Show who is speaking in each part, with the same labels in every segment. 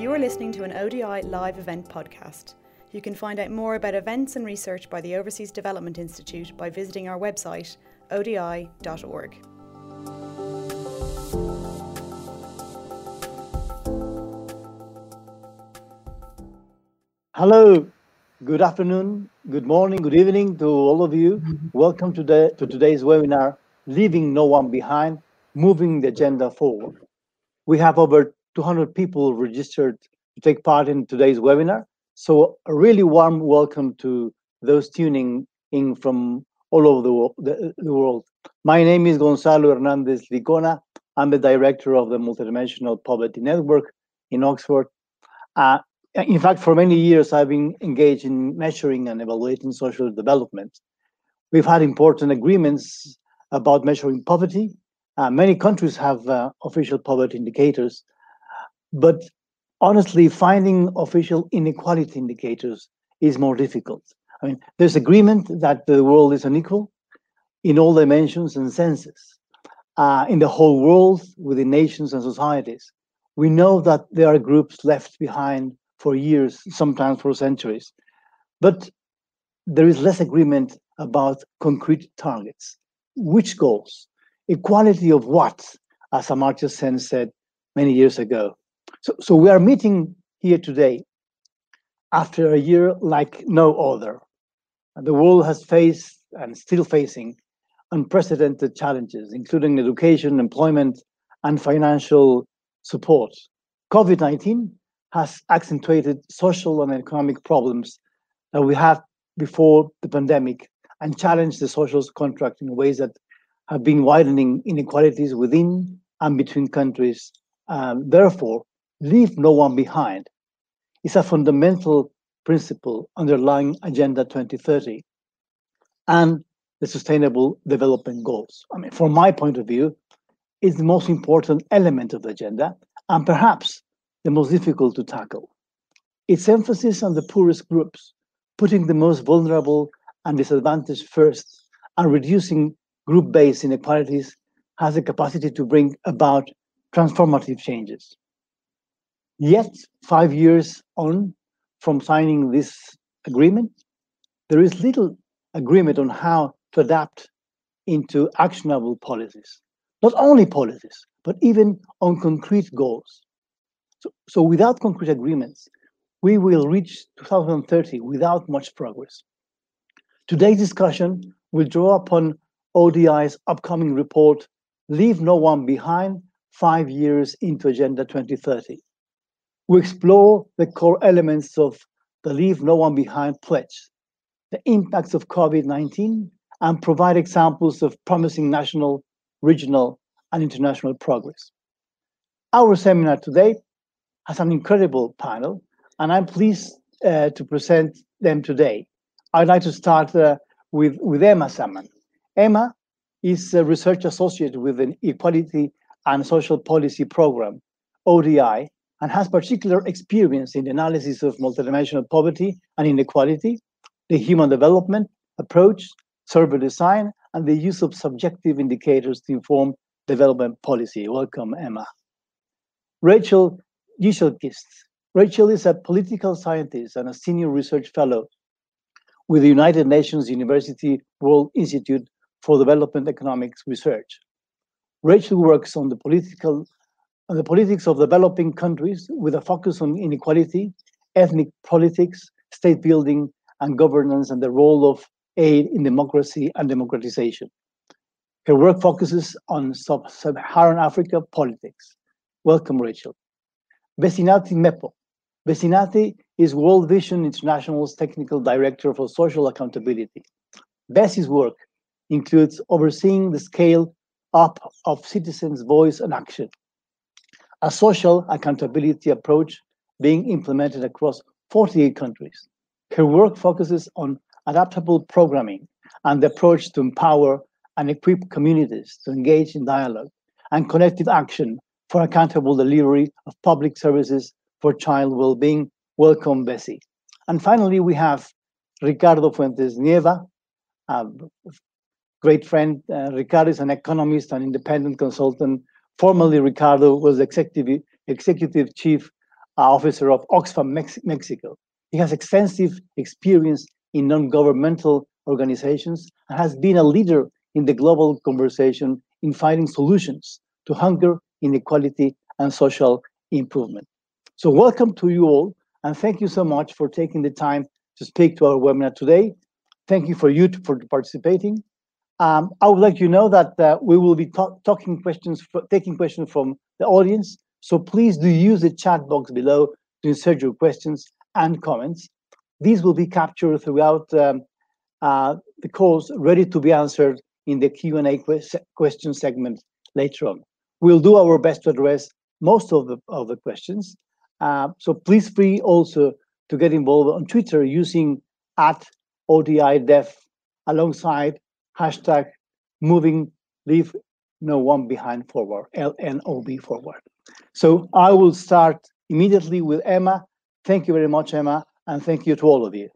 Speaker 1: You are listening to an ODI live event podcast. You can find out more about events and research by the Overseas Development Institute by visiting our website, odi.org.
Speaker 2: Hello, good afternoon, good morning, good evening to all of you. Welcome to, the, to today's webinar, Leaving No One Behind, Moving the Agenda Forward. We have over 200 people registered to take part in today's webinar. So a really warm welcome to those tuning in from all over the, the, the world. My name is Gonzalo Hernandez Licona. I'm the director of the Multidimensional Poverty Network in Oxford. Uh, in fact, for many years, I've been engaged in measuring and evaluating social development. We've had important agreements about measuring poverty. Uh, many countries have uh, official poverty indicators, but honestly, finding official inequality indicators is more difficult. I mean, there's agreement that the world is unequal in all dimensions and senses, uh, in the whole world, within nations and societies. We know that there are groups left behind for years, sometimes for centuries, but there is less agreement about concrete targets. Which goals? Equality of what, as Amartya Sen said many years ago. So, so we are meeting here today after a year like no other. The world has faced and still facing unprecedented challenges, including education, employment, and financial support. COVID 19 has accentuated social and economic problems that we had before the pandemic and challenged the social contract in ways that have been widening inequalities within and between countries. Um, therefore, leave no one behind is a fundamental principle underlying Agenda 2030 and the Sustainable Development Goals. I mean, from my point of view, it's the most important element of the agenda and perhaps the most difficult to tackle. Its emphasis on the poorest groups, putting the most vulnerable and disadvantaged first, and reducing group based inequalities has the capacity to bring about transformative changes. Yet, five years on from signing this agreement, there is little agreement on how to adapt into actionable policies. Not only policies, but even on concrete goals. So, so without concrete agreements, we will reach 2030 without much progress. Today's discussion will draw upon ODI's upcoming report, Leave No One Behind, five years into Agenda 2030. We explore the core elements of the Leave No One Behind pledge, the impacts of COVID 19, and provide examples of promising national, regional, and international progress. Our seminar today has an incredible panel, and I'm pleased uh, to present them today. I'd like to start uh, with, with Emma Samman. Emma is a research associate with an Equality and Social Policy Program, ODI, and has particular experience in the analysis of multidimensional poverty and inequality, the human development approach, survey design, and the use of subjective indicators to inform development policy. Welcome, Emma. Rachel Gisselquist. Rachel is a political scientist and a senior research fellow with the United Nations University World Institute for Development Economics Research. Rachel works on the political on the politics of developing countries with a focus on inequality, ethnic politics, state building, and governance, and the role of aid in democracy and democratization. Her work focuses on sub Saharan Africa politics. Welcome, Rachel. Besinati Mpepo. Besinati is World Vision International's Technical Director for Social Accountability. Bessie's work includes overseeing the scale up of citizens' voice and action, a social accountability approach being implemented across 48 countries. Her work focuses on adaptable programming and the approach to empower and equip communities to engage in dialogue and collective action for accountable delivery of public services for child well-being. Welcome, Bessie. And finally, we have Ricardo Fuentes Nieva, a great friend. Uh, Ricardo is an economist and independent consultant. Formerly, Ricardo was executive, executive chief uh, officer of Oxfam Mex Mexico. He has extensive experience in non-governmental organizations and has been a leader in the global conversation in finding solutions to hunger, inequality, and social improvement. So welcome to you all, and thank you so much for taking the time to speak to our webinar today. Thank you for you to, for participating. Um, I would like you know that uh, we will be talking questions, taking questions from the audience. So please do use the chat box below to insert your questions and comments. These will be captured throughout um, uh, the calls, ready to be answered in the Q&A question segment later on. We'll do our best to address most of the, of the questions. Uh, so please free also to get involved on Twitter using at ODIdev alongside hashtag moving leave no one behind forward, LNOB forward. So I will start immediately with Emma. Thank you very much, Emma, and thank you to all of you.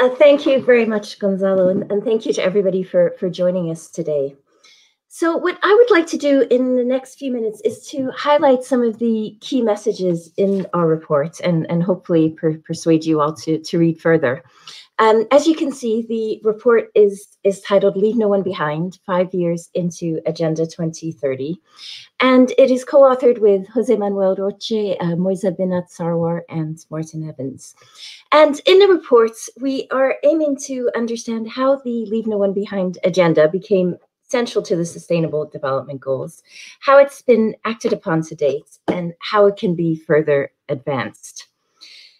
Speaker 3: Uh, thank you very much, Gonzalo, and, and thank you to everybody for, for joining us today. So what I would like to do in the next few minutes is to highlight some of the key messages in our report and, and hopefully per persuade you all to, to read further. Um, as you can see, the report is, is titled Leave No One Behind, Five Years into Agenda 2030. And it is co-authored with Jose Manuel Roche, uh, Moizza Binat Sarwar, and Martin Evans. And in the report, we are aiming to understand how the Leave No One Behind agenda became central to the Sustainable Development Goals, how it's been acted upon to date, and how it can be further advanced.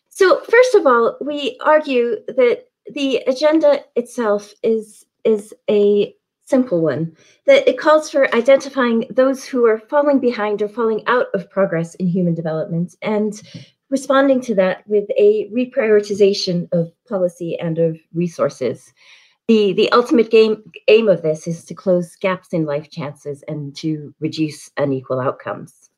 Speaker 3: So first of all, we argue that the agenda itself is, is a simple one, that it calls for identifying those who are falling behind or falling out of progress in human development and responding to that with a reprioritization of policy and of resources. The, the ultimate game, aim of this is to close gaps in life chances and to reduce unequal outcomes.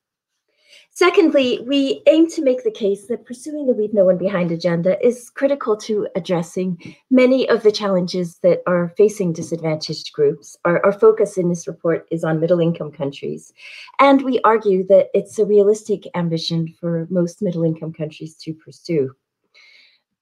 Speaker 3: Secondly, we aim to make the case that pursuing the Leave No One Behind agenda is critical to addressing many of the challenges that are facing disadvantaged groups. Our, our focus in this report is on middle income countries. And we argue that it's a realistic ambition for most middle income countries to pursue.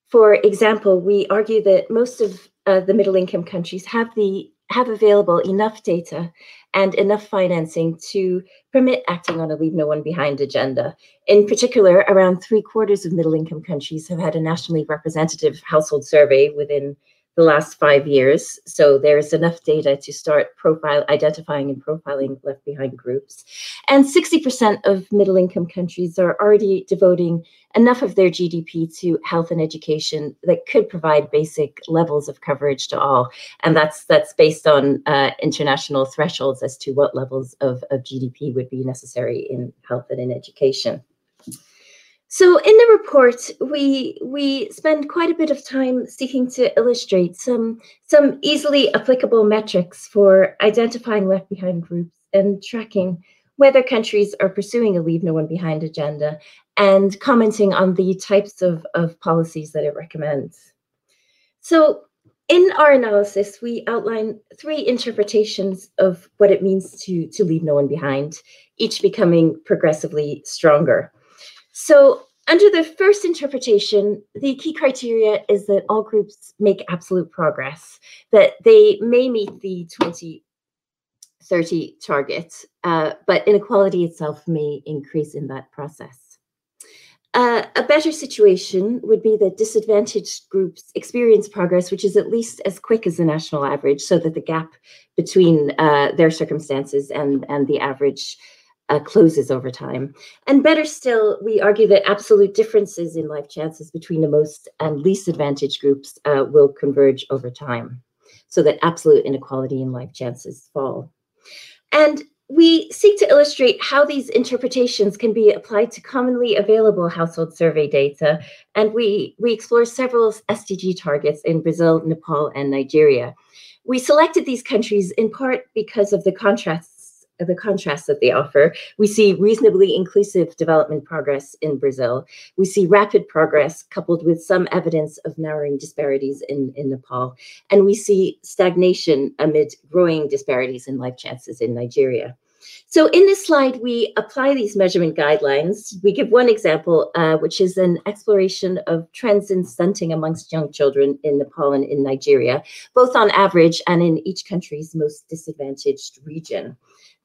Speaker 3: For example, we argue that most of uh, the middle income countries have the have available enough data and enough financing to permit acting on a leave no one behind agenda. In particular, around three quarters of middle income countries have had a nationally representative household survey within the last five years. So there's enough data to start profile identifying and profiling left behind groups. And 60% of middle income countries are already devoting enough of their GDP to health and education that could provide basic levels of coverage to all. And that's that's based on uh, international thresholds as to what levels of, of GDP would be necessary in health and in education. So in the report, we we spend quite a bit of time seeking to illustrate some some easily applicable metrics for identifying left behind groups and tracking whether countries are pursuing a leave no one behind agenda and commenting on the types of, of policies that it recommends. So in our analysis, we outline three interpretations of what it means to, to leave no one behind, each becoming progressively stronger. So under the first interpretation, the key criteria is that all groups make absolute progress, that they may meet the 2030 target, uh, but inequality itself may increase in that process. Uh, a better situation would be that disadvantaged groups experience progress which is at least as quick as the national average so that the gap between uh, their circumstances and, and the average uh, closes over time. And better still, we argue that absolute differences in life chances between the most and least advantaged groups uh, will converge over time, so that absolute inequality in life chances fall. And we seek to illustrate how these interpretations can be applied to commonly available household survey data, and we, we explore several SDG targets in Brazil, Nepal, and Nigeria. We selected these countries in part because of the contrasts the contrast that they offer. We see reasonably inclusive development progress in Brazil. We see rapid progress coupled with some evidence of narrowing disparities in, in Nepal. And we see stagnation amid growing disparities in life chances in Nigeria. So in this slide, we apply these measurement guidelines. We give one example, uh, which is an exploration of trends in stunting amongst young children in Nepal and in Nigeria, both on average and in each country's most disadvantaged region.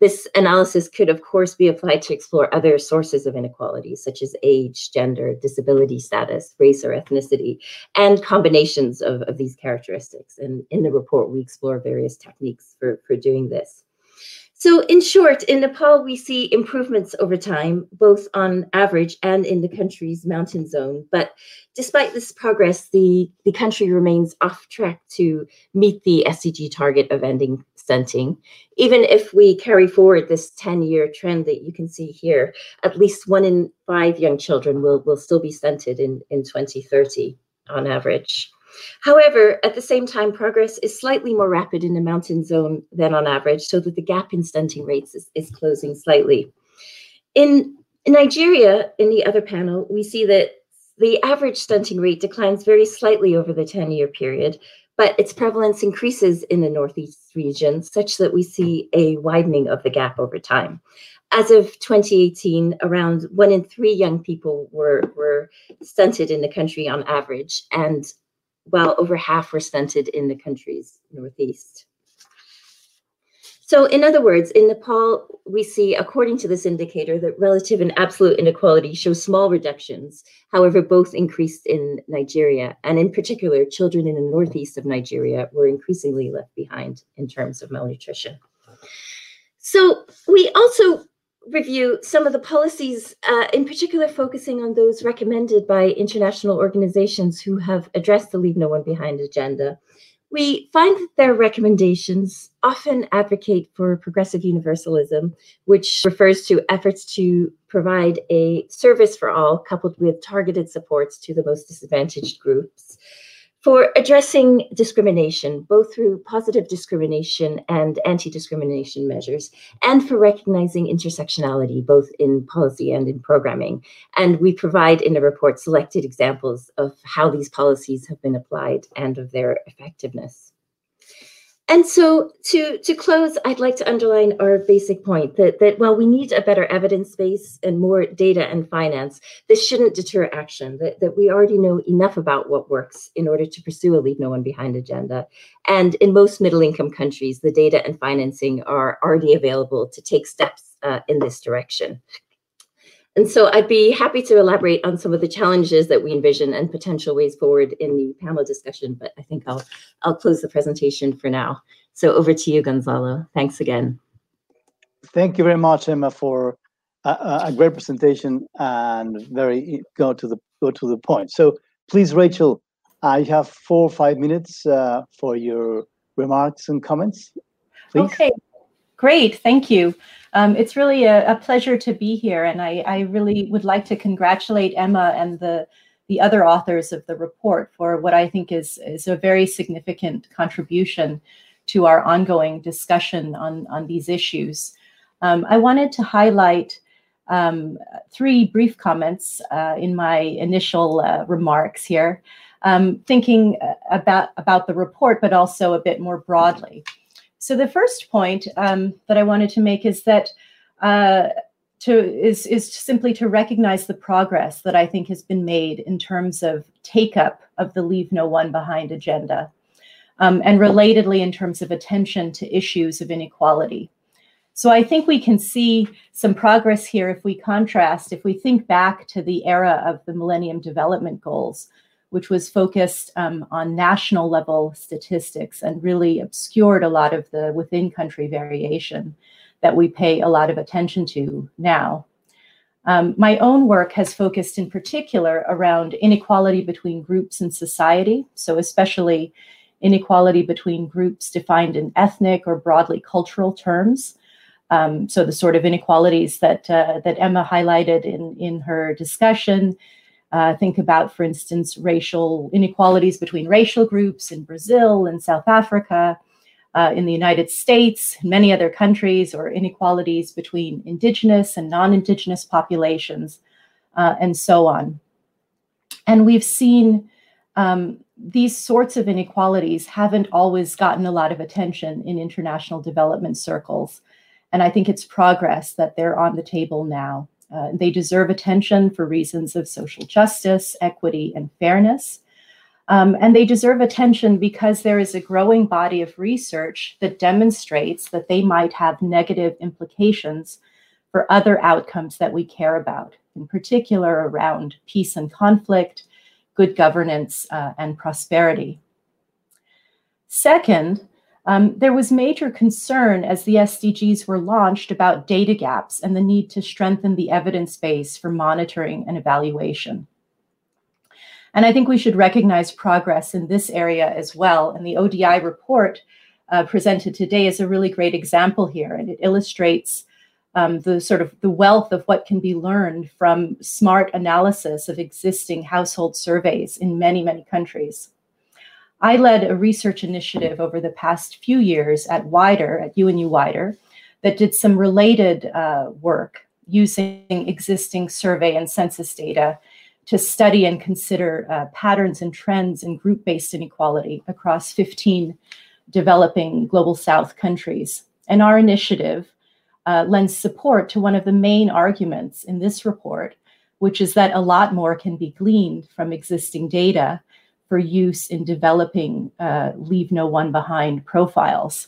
Speaker 3: This analysis could, of course, be applied to explore other sources of inequality, such as age, gender, disability status, race, or ethnicity, and combinations of, of these characteristics. And in the report, we explore various techniques for, for doing this. So, in short, in Nepal, we see improvements over time, both on average and in the country's mountain zone. But despite this progress, the, the country remains off track to meet the SDG target of ending stunting. Even if we carry forward this 10 year trend that you can see here, at least one in five young children will, will still be stunted in, in 2030 on average. However, at the same time, progress is slightly more rapid in the mountain zone than on average, so that the gap in stunting rates is, is closing slightly. In, in Nigeria, in the other panel, we see that the average stunting rate declines very slightly over the 10 year period, but its prevalence increases in the Northeast region, such that we see a widening of the gap over time. As of 2018, around one in three young people were, were stunted in the country on average, and while over half were stunted in the country's northeast. So, in other words, in Nepal, we see, according to this indicator, that relative and absolute inequality show small reductions. However, both increased in Nigeria. And in particular, children in the northeast of Nigeria were increasingly left behind in terms of malnutrition. So, we also review some of the policies, uh, in particular focusing on those recommended by international organizations who have addressed the Leave No One Behind agenda. We find that their recommendations often advocate for progressive universalism, which refers to efforts to provide a service for all coupled with targeted supports to the most disadvantaged groups for addressing discrimination, both through positive discrimination and anti discrimination measures, and for recognizing intersectionality, both in policy and in programming. And we provide in the report selected examples of how these policies have been applied and of their effectiveness. And so to, to close, I'd like to underline our basic point that, that while we need a better evidence base and more data and finance, this shouldn't deter action, that, that we already know enough about what works in order to pursue a Leave No One Behind agenda. And in most middle income countries, the data and financing are already available to take steps uh, in this direction. And so I'd be happy to elaborate on some of the challenges that we envision and potential ways forward in the panel discussion, but I think I'll I'll close the presentation for now. So over to you, Gonzalo. Thanks again.
Speaker 2: Thank you very much, Emma, for a, a great presentation and very go to the go to the point. So please, Rachel, I have four or five minutes uh, for your remarks and comments. Please.
Speaker 4: Okay, great. Thank you. Um, it's really a, a, pleasure to be here, and I, I, really would like to congratulate Emma and the the other authors of the report for what I think is is a very significant contribution to our ongoing discussion on on these issues. Um, I wanted to highlight um, three brief comments uh, in my initial uh, remarks here, um, thinking uh, about about the report, but also a bit more broadly. So the first point um, that I wanted to make is that uh, to is is simply to recognize the progress that I think has been made in terms of take up of the Leave No One Behind agenda, um, and relatedly in terms of attention to issues of inequality. So I think we can see some progress here if we contrast, if we think back to the era of the Millennium Development Goals, which was focused um, on national level statistics and really obscured a lot of the within country variation that we pay a lot of attention to now. Um, my own work has focused in particular around inequality between groups in society, so especially inequality between groups defined in ethnic or broadly cultural terms. Um, so the sort of inequalities that uh, that Emma highlighted in in her discussion, uh, think about, for instance, racial inequalities between racial groups in Brazil and South Africa, uh, in the United States, many other countries, or inequalities between indigenous and non indigenous populations, uh, and so on. And we've seen um, these sorts of inequalities haven't always gotten a lot of attention in international development circles. And I think it's progress that they're on the table now. Uh, they deserve attention for reasons of social justice, equity, and fairness. Um, and they deserve attention because there is a growing body of research that demonstrates that they might have negative implications for other outcomes that we care about, in particular around peace and conflict, good governance, uh, and prosperity. Second, um, there was major concern as the SDGs were launched about data gaps and the need to strengthen the evidence base for monitoring and evaluation. And I think we should recognize progress in this area as well. And the ODI report uh, presented today is a really great example here, and it illustrates um, the sort of the wealth of what can be learned from smart analysis of existing household surveys in many, many countries. I led a research initiative over the past few years at WIDER, at UNU WIDER, that did some related uh, work using existing survey and census data to study and consider uh, patterns and trends in group based inequality across 15 developing global south countries. And our initiative uh, lends support to one of the main arguments in this report, which is that a lot more can be gleaned from existing data for use in developing uh, Leave No One Behind profiles.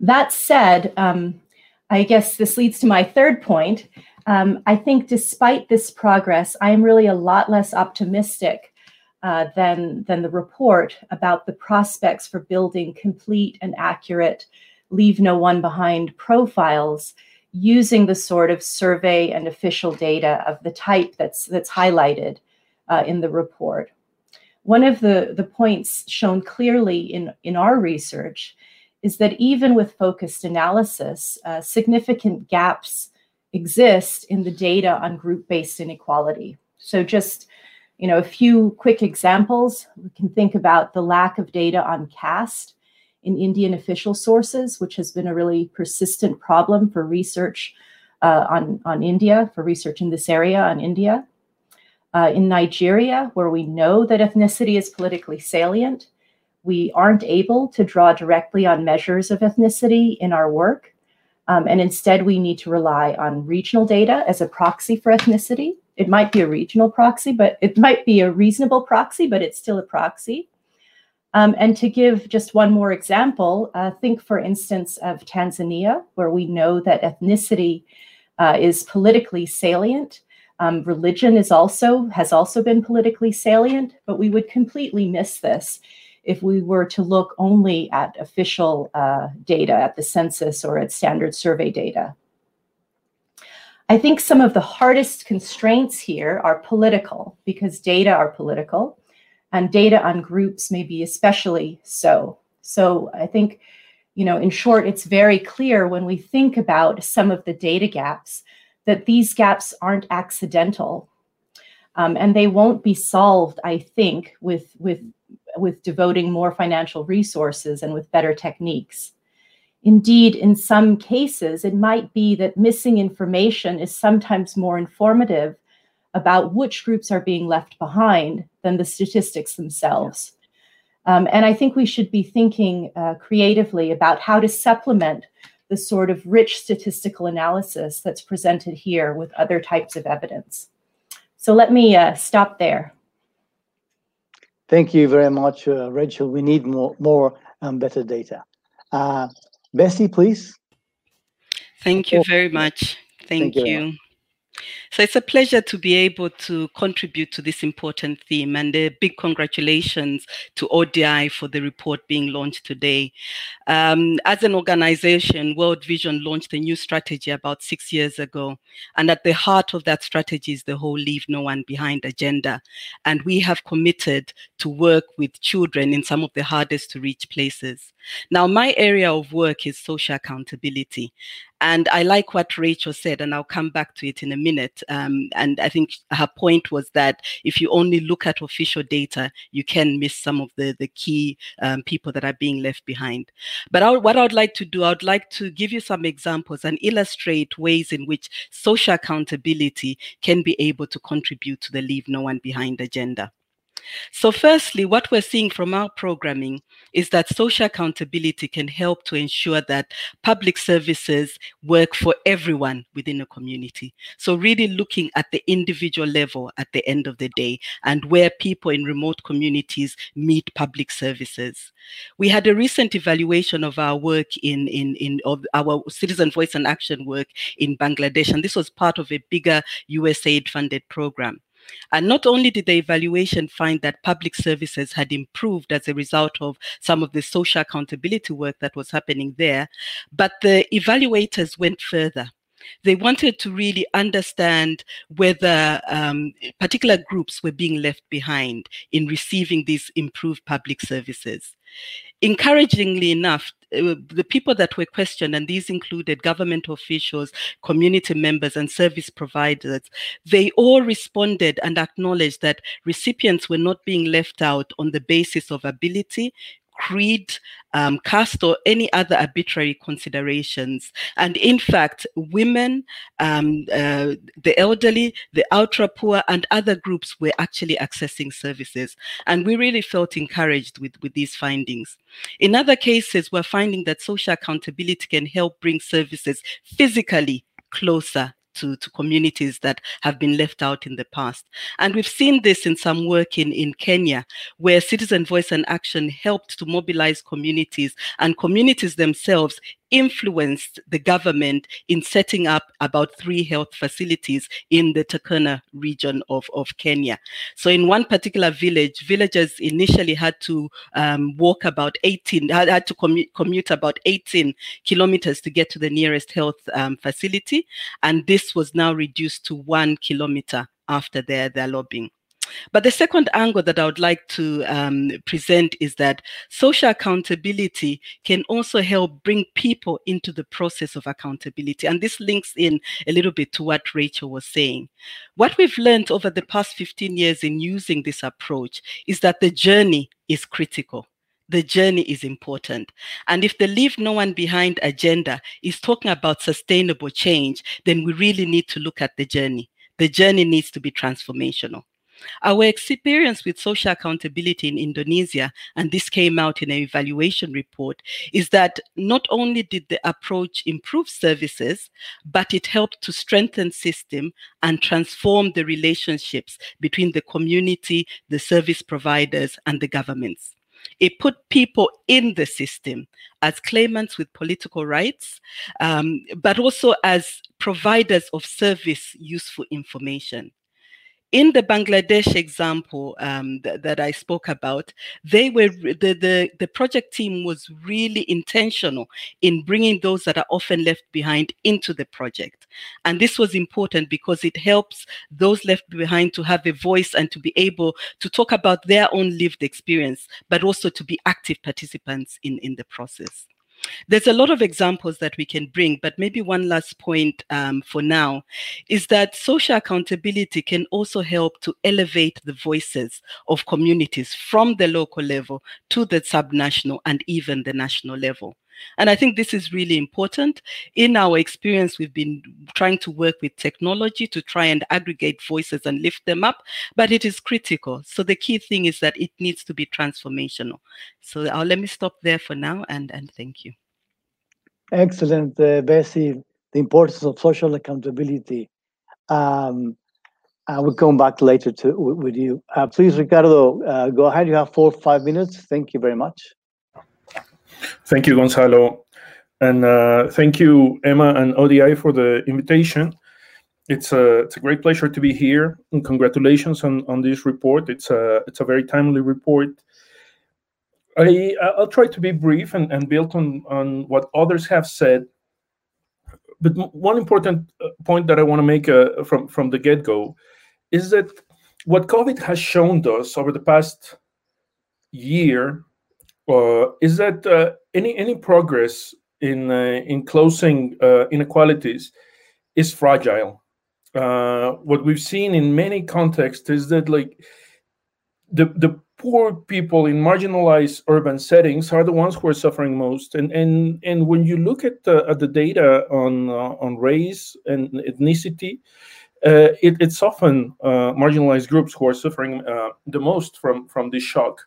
Speaker 4: That said, um, I guess this leads to my third point. Um, I think despite this progress, I am really a lot less optimistic uh, than, than the report about the prospects for building complete and accurate leave no one behind profiles using the sort of survey and official data of the type that's that's highlighted uh, in the report. One of the, the points shown clearly in, in our research is that even with focused analysis, uh, significant gaps exist in the data on group-based inequality. So just you know, a few quick examples. We can think about the lack of data on caste in Indian official sources, which has been a really persistent problem for research uh, on, on India, for research in this area on India. Uh, in Nigeria, where we know that ethnicity is politically salient, we aren't able to draw directly on measures of ethnicity in our work. Um, and instead, we need to rely on regional data as a proxy for ethnicity. It might be a regional proxy, but it might be a reasonable proxy, but it's still a proxy. Um, and to give just one more example, uh, think, for instance, of Tanzania, where we know that ethnicity uh, is politically salient. Um, religion is also has also been politically salient, but we would completely miss this if we were to look only at official uh, data, at the census or at standard survey data. I think some of the hardest constraints here are political because data are political and data on groups may be especially so. So I think, you know, in short, it's very clear when we think about some of the data gaps that these gaps aren't accidental. Um, and they won't be solved, I think, with, with, with devoting more financial resources and with better techniques. Indeed, in some cases, it might be that missing information is sometimes more informative about which groups are being left behind than the statistics themselves. Um, and I think we should be thinking uh, creatively about how to supplement the sort of rich statistical analysis that's presented here with other types of evidence. So let me uh, stop there.
Speaker 2: Thank you very much, uh, Rachel. We need more, more um, better data. Uh, Bessie, please.
Speaker 5: Thank you very much. Thank, Thank you. you. So it's a pleasure to be able to contribute to this important theme and a big congratulations to ODI for the report being launched today. Um, as an organization, World Vision launched a new strategy about six years ago. And at the heart of that strategy is the whole Leave No One Behind agenda. And we have committed to work with children in some of the hardest to reach places. Now, my area of work is social accountability. And I like what Rachel said, and I'll come back to it in a minute. Um, and I think her point was that if you only look at official data, you can miss some of the, the key um, people that are being left behind. But I, what I would like to do, I would like to give you some examples and illustrate ways in which social accountability can be able to contribute to the Leave No One Behind agenda. So, firstly, what we're seeing from our programming is that social accountability can help to ensure that public services work for everyone within a community. So, really looking at the individual level at the end of the day and where people in remote communities meet public services. We had a recent evaluation of our work in, in, in our citizen voice and action work in Bangladesh, and this was part of a bigger USAID funded program. And not only did the evaluation find that public services had improved as a result of some of the social accountability work that was happening there, but the evaluators went further. They wanted to really understand whether um, particular groups were being left behind in receiving these improved public services. Encouragingly enough, uh, the people that were questioned, and these included government officials, community members, and service providers, they all responded and acknowledged that recipients were not being left out on the basis of ability, creed, um, caste, or any other arbitrary considerations. And in fact, women, um, uh, the elderly, the ultra poor, and other groups were actually accessing services. And we really felt encouraged with, with these findings. In other cases, we're finding that social accountability can help bring services physically closer to, to communities that have been left out in the past. And we've seen this in some work in, in Kenya, where Citizen Voice and Action helped to mobilize communities and communities themselves influenced the government in setting up about three health facilities in the Turkana region of, of Kenya. So in one particular village, villagers initially had to um, walk about 18, had, had to commu- commute about 18 kilometers to get to the nearest health um, facility. And this was now reduced to one kilometer after their, their lobbying. But the second angle that I would like to um, present is that social accountability can also help bring people into the process of accountability. And this links in a little bit to what Rachel was saying. What we've learned over the past 15 years in using this approach is that the journey is critical the journey is important. And if the Leave No One Behind agenda is talking about sustainable change, then we really need to look at the journey. The journey needs to be transformational. Our experience with social accountability in Indonesia, and this came out in an evaluation report, is that not only did the approach improve services, but it helped to strengthen system and transform the relationships between the community, the service providers, and the governments. It put people in the system as claimants with political rights, um, but also as providers of service useful information in the Bangladesh example um, th- that I spoke about, they were the, the the project team was really intentional in bringing those that are often left behind into the project, and this was important because it helps those left behind to have a voice and to be able to talk about their own lived experience, but also to be active participants in in the process. There's a lot of examples that we can bring, but maybe one last point um, for now is that social accountability can also help to elevate the voices of communities from the local level to the subnational and even the national level. And I think this is really important. In our experience, we've been trying to work with technology to try and aggregate voices and lift them up, but it is critical. So the key thing is that it needs to be transformational. So I'll let me stop there for now and, and thank you.
Speaker 2: Excellent, uh, Bessie. The importance of social accountability. Um, I will come back later to with you. Uh, please, Ricardo, uh, go ahead. You have four five minutes. Thank you very much.
Speaker 6: Thank you, Gonzalo. And uh, thank you, Emma and ODI, for the invitation. It's a, it's a great pleasure to be here. And congratulations on, on this report. It's a, it's a very timely report. I, I'll try to be brief and, and build on, on what others have said. But one important uh, point that I want to make uh, from, from the get go is that what COVID has shown us over the past year is that uh, any any progress in uh, in closing uh, inequalities is fragile. Uh, what we've seen in many contexts is that like the the poor people in marginalized urban settings are the ones who are suffering most. And and and when you look at the, at the data on uh, on race and ethnicity, uh, it, it's often uh, marginalized groups who are suffering uh, the most from from this shock.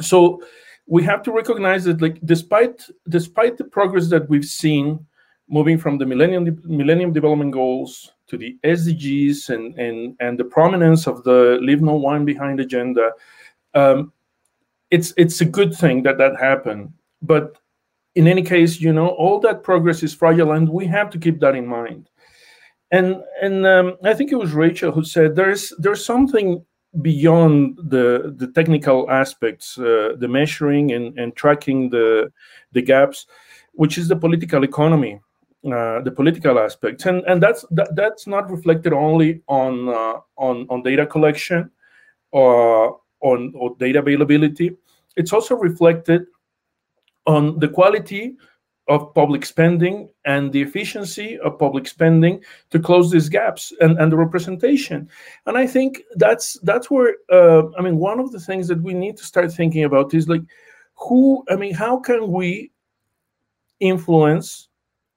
Speaker 6: So we have to recognize that, like, despite despite the progress that we've seen, moving from the Millennium Millennium Development Goals to the SDGs and and and the prominence of the Leave No One Behind agenda, um, it's it's a good thing that that happened. But in any case, you know, all that progress is fragile, and we have to keep that in mind and and um, I think it was Rachel who said there's there's something beyond the the technical aspects, uh, the measuring and, and tracking the the gaps, which is the political economy, uh, the political aspects, and and that's that, that's not reflected only on uh, on on data collection or on or data availability. It's also reflected on the quality of public spending and the efficiency of public spending to close these gaps and, and the representation. And i think that's that's where uh, i mean one of the things that we need to start thinking about is like who i mean how can we influence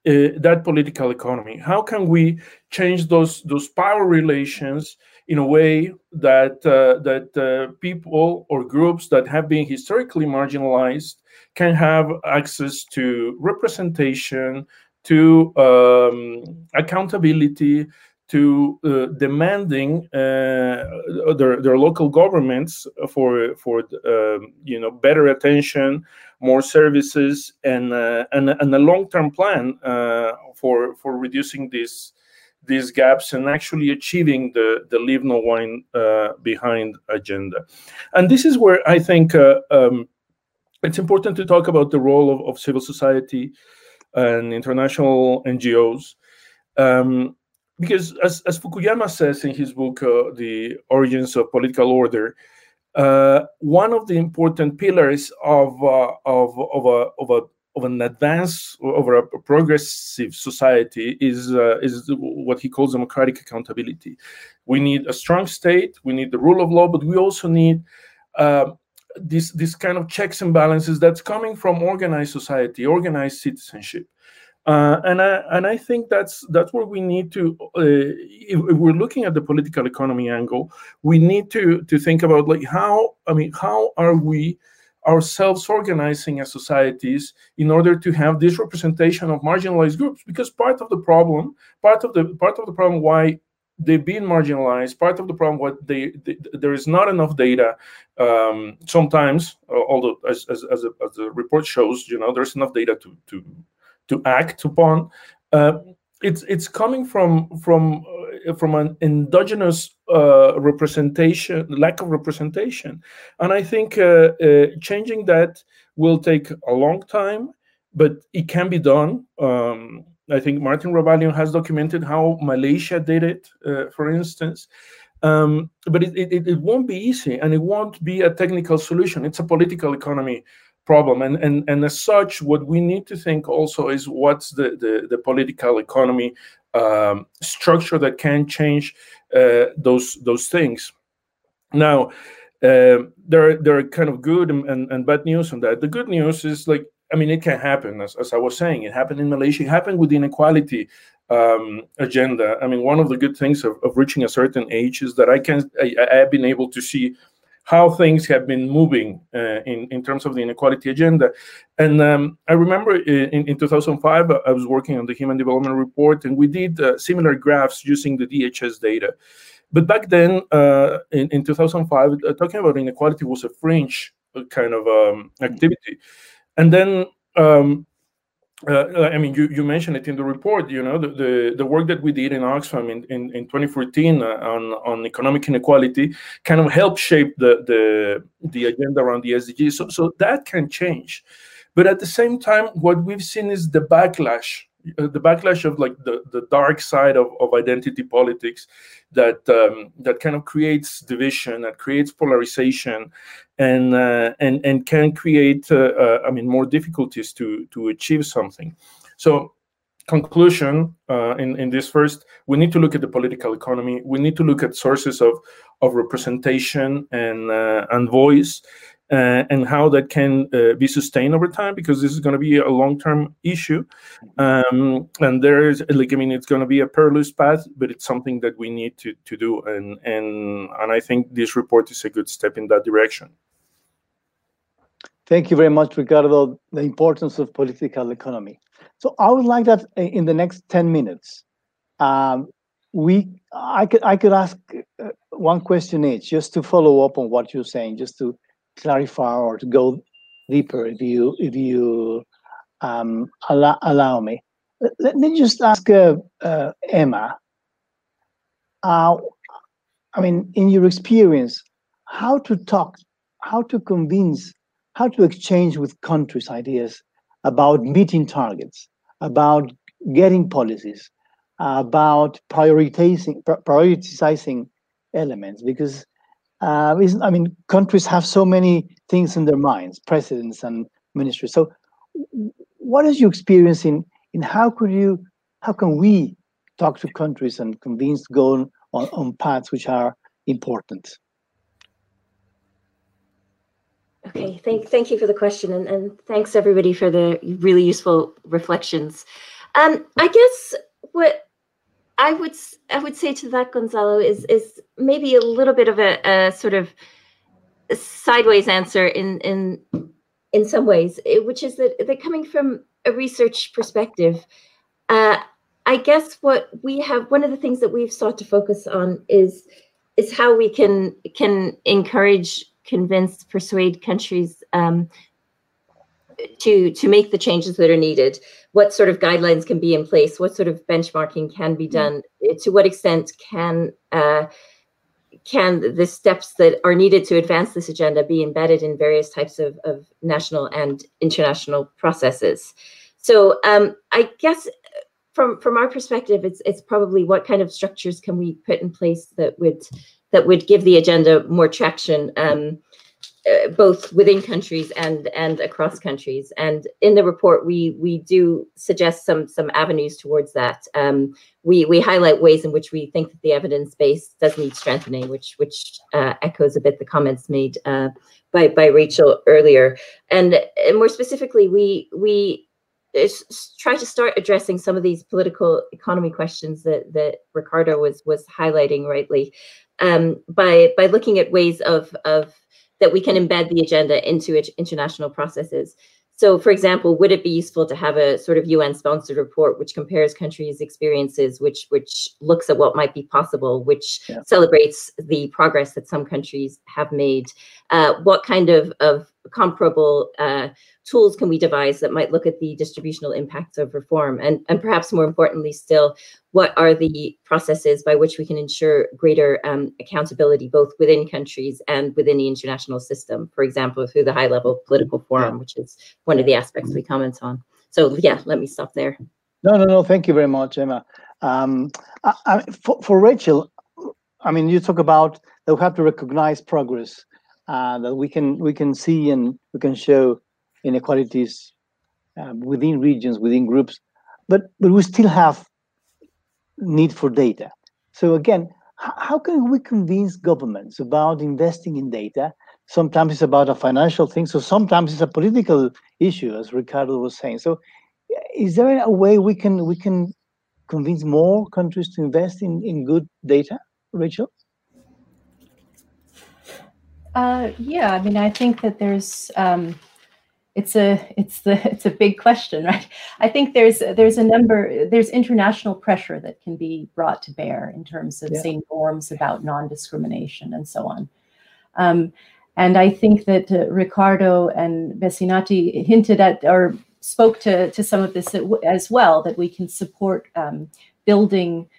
Speaker 6: uh, that political economy? How can we change those those power relations in a way that uh, that uh, people or groups that have been historically marginalized can have access to representation, to um, accountability, to uh, demanding uh, their, their local governments for for um, you know better attention, more services, and uh, and, and a long term plan uh, for for reducing these these gaps and actually achieving the the leave no one uh, behind agenda. And this is where I think. Uh, um, it's important to talk about the role of, of civil society and international NGOs. Um, because as, as Fukuyama says in his book, uh, The Origins of Political Order, uh, one of the important pillars of, uh, of, of, a, of, a, of an advance over a progressive society is, uh, is what he calls democratic accountability. We need a strong state, we need the rule of law, but we also need uh, this this kind of checks and balances that's coming from organized society, organized citizenship. Uh, and I and I think that's that's where we need to, uh, if, if, we're looking at the political economy angle, we need to to think about like how I mean how are we ourselves organizing as societies in order to have this representation of marginalized groups because part of the problem part of the part of the problem why they've been marginalized. Part of the problem, what they, they there is not enough data. Um, sometimes, uh, although as as as, a, as, the report shows, you know, there's enough data to to to act upon. Uh, it's it's coming from from uh, from an endogenous uh, representation, lack of representation, and I think uh, uh, changing that will take a long time, but it can be done. Um, I think Martin Ravallion has documented how Malaysia did it, uh, for instance. Um, but it, it, it, won't be easy and it won't be a technical solution. It's a political economy problem. And, and, and as such, what we need to think also is what's the, the, the political economy um, structure that can change uh, those, those things. Now, uh, there, there are kind of good and, and, and bad news on that. The good news is like I mean, it can happen, as, as I was saying. It happened in Malaysia. It happened with the inequality um, agenda. I mean, one of the good things of, of reaching a certain age is that I can I, I have been able to see how things have been moving uh, in in terms of the inequality agenda. And um, I remember in, in 2005, I was working on the Human Development Report, and we did uh, similar graphs using the DHS data. But back then, uh, in, in 2005, uh, talking about inequality was a fringe kind of um, activity and then um, uh, I mean, you, you mentioned it in the report. You know, the, the, the work that we did in Oxfam in, in, in 2014 uh, on on economic inequality kind of helped shape the the the agenda around the SDGs. So so that can change, but at the same time, what we've seen is the backlash uh, the backlash of like the, the dark side of, of identity politics that um, that kind of creates division that creates polarization and uh, and and can create uh, uh, I mean more difficulties to to achieve something. So conclusion uh, in in this first we need to look at the political economy. We need to look at sources of of representation and uh, and voice uh, and how that can uh, be sustained over time because this is going to be a long-term issue. Um, and there's like i mean it's going to be a perilous path but it's something that we need to, to do and and and i think this report is a good step in that direction.
Speaker 2: Thank you very much ricardo. The importance of political economy. So i would like that in the next 10 minutes um, we i could i could ask uh, one question each just to follow up on what you're saying just to clarify or to go deeper if you if you um, allow, allow me. Let me just ask uh, uh, Emma. Uh, I mean, in your experience, how to talk, how to convince, how to exchange with countries ideas about meeting targets, about getting policies, about prioritizing prioritizing elements, because uh, I mean, countries have so many things in their minds, presidents and ministries. So, what is your experience in in how could you, how can we talk to countries and convince to go on, on, on paths which are important?
Speaker 3: Okay, thank thank you for the question, and, and thanks everybody for the really useful reflections. Um, I guess what I would I would say to that Gonzalo is is maybe a little bit of a, a sort of sideways answer in in in some ways, eh, which is that coming from a research perspective. Uh, I guess what we have one of the things that we've sought to focus on is is how we can can encourage, convince, persuade countries um, to to make the changes that are needed what sort of guidelines can be in place what sort of benchmarking can be done to what extent can uh, can the steps that are needed to advance this agenda be embedded in various types of, of national and international processes? So um, i guess from from our perspective it's it's probably what kind of structures can we put in place that would that would give the agenda more traction? Um, uh, both within countries and and across countries. And in the report, we we do suggest some some avenues towards that. Um, we we highlight ways in which we think that the evidence base does need strengthening, which which uh, echoes a bit the comments made uh, by by Rachel earlier. And, and more specifically, we we uh, try to start addressing some of these political economy questions that that Ricardo was was highlighting rightly um, by by looking at ways of of that we can embed the agenda into international processes. So, for example, would it be useful to have a sort of UN-sponsored report which compares countries' experiences, which which looks at what might be possible, which yeah. celebrates the progress that some countries have made? Uh, what kind of of comparable uh, tools can we devise that might look at the distributional impacts of reform? And, and perhaps more importantly still, what are the processes by which we can ensure greater um, accountability both within countries and within the international system, for example, through the high level political forum, which is one of the aspects we comment on. So yeah, let me stop there.
Speaker 2: No, no, no. Thank you very much, Emma. Um, I, I, for, for Rachel, I mean, you talk about that we have to recognize progress, uh, that we can we can see and we can show inequalities uh, within regions, within groups, but but we still have need for data. So again, how can we convince governments about investing in data? Sometimes it's about a financial thing, so sometimes it's a political issue, as Ricardo was saying. So, is there a way we can we can convince more countries to invest in in good data, Rachel?
Speaker 4: Uh, yeah, I mean, I think that there's um, it's a it's the it's a big question right i think there's there's a number there's international pressure that can be brought to bear in terms of yeah. say norms about non-discrimination and so on um, and i think that uh, ricardo and Besinati hinted at or spoke to to some of this as well that we can support um, building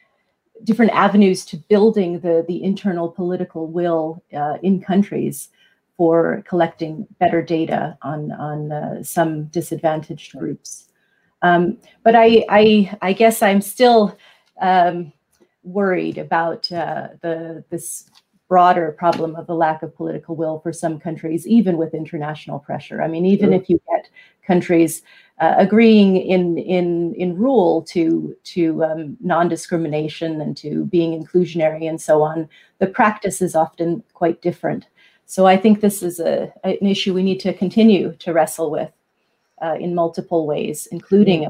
Speaker 4: different avenues to building the the internal political will uh, in countries for collecting better data on on uh, some disadvantaged groups. Um, but I, I, I guess I'm still um, worried about uh, the this broader problem of the lack of political will for some countries, even with international pressure. I mean, even sure. if you get countries uh, agreeing in in in rule to to um, non-discrimination and to being inclusionary and so on, the practice is often quite different. So I think this is a, an issue we need to continue to wrestle with uh, in multiple ways, including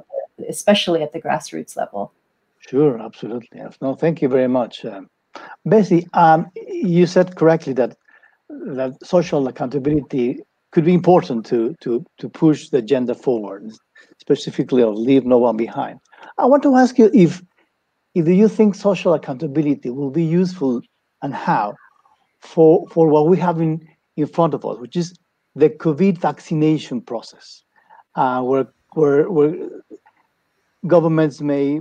Speaker 4: especially at the grassroots level.
Speaker 2: Sure, absolutely. No, thank you very much. Um, Bessie, um, you said correctly that that social accountability could be important to to to push the agenda forward, specifically of leave no one behind. I want to ask you if if you think social accountability will be useful and how for for what we have in, in front of us, which is the COVID vaccination process, uh, where, where where governments may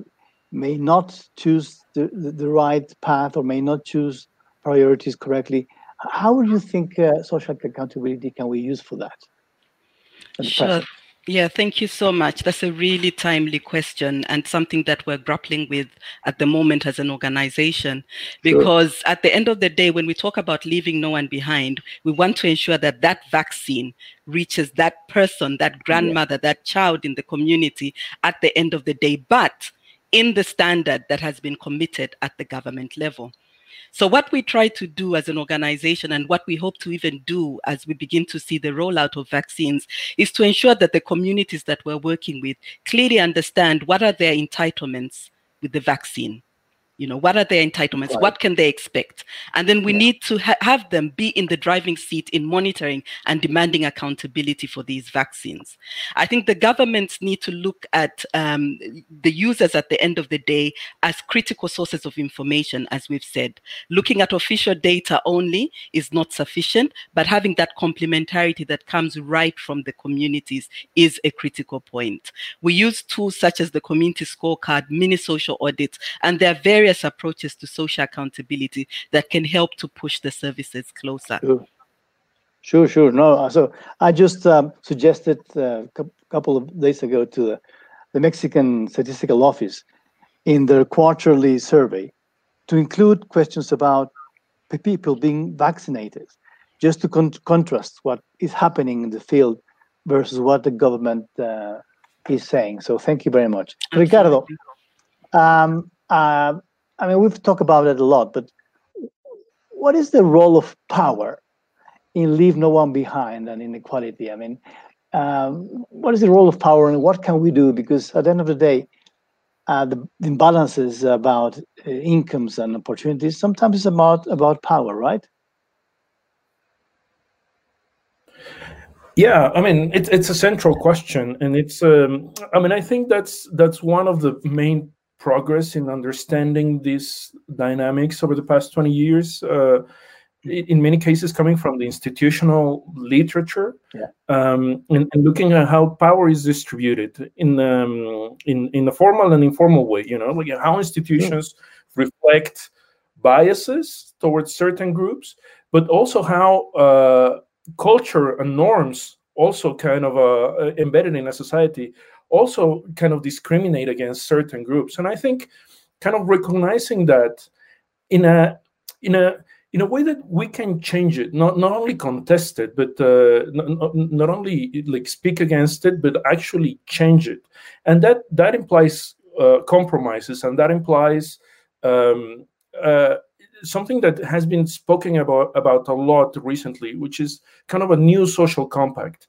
Speaker 2: may not choose the, the, the right path or may not choose priorities correctly. How would you think uh, social accountability can we use for that?
Speaker 5: Sure. Yeah, thank you so much. That's a really timely question and something that we're grappling with at the moment as an organization. Because sure. at the end of the day, when we talk about leaving no one behind, we want to ensure that that vaccine reaches that person, that grandmother, yeah. that child in the community at the end of the day, but in the standard that has been committed at the government level. So, what we try to do as an organization and what we hope to even do as we begin to see the rollout of vaccines is to ensure that the communities that we're working with clearly understand what are their entitlements with the vaccine you know what are their entitlements? Right. what can they expect? And then we yeah. need to ha- have them be in the driving seat in monitoring and demanding accountability for these vaccines. I think the governments need to look at um, the users at the end of the day as critical sources of information as we've said. Looking at official data only is not sufficient but having that complementarity that comes right from the communities is a critical point. We use tools such as the community scorecard mini social audits and there are very various approaches to social accountability that can help to push the services closer.
Speaker 2: Sure, sure. sure. No, so I just um, suggested uh, a couple of days ago to the, the Mexican Statistical Office in their quarterly survey to include questions about people being vaccinated, just to con contrast what is happening in the field versus what the government uh, is saying. So thank you very much. Absolutely. Ricardo, um, uh, I mean, we've talked about it a lot, but what is the role of power in leave no one behind and inequality? I mean, um, what is the role of power and what can we do? Because at the end of the day, uh, the imbalances about uh, incomes and opportunities sometimes it's about about power, right?
Speaker 6: Yeah, I mean it's it's a central question, and it's um, I mean I think that's that's one of the main progress in understanding these dynamics over the past 20 years uh, in many cases coming from the institutional literature
Speaker 2: yeah.
Speaker 6: um, and, and, looking at how power is distributed in um, in in a formal and informal way you know like how institutions yeah. reflect biases towards certain groups but also how uh, culture and norms also kind of uh, embedded in a society also kind of discriminate against certain groups. And I think kind of recognizing that in a in a in a way that we can change it, not not only contest it, but uh, not, not only like speak against it, but actually change it, and that that implies uh, compromises, and that implies um, uh, something that has been spoken about about a lot recently, which is kind of a new social compact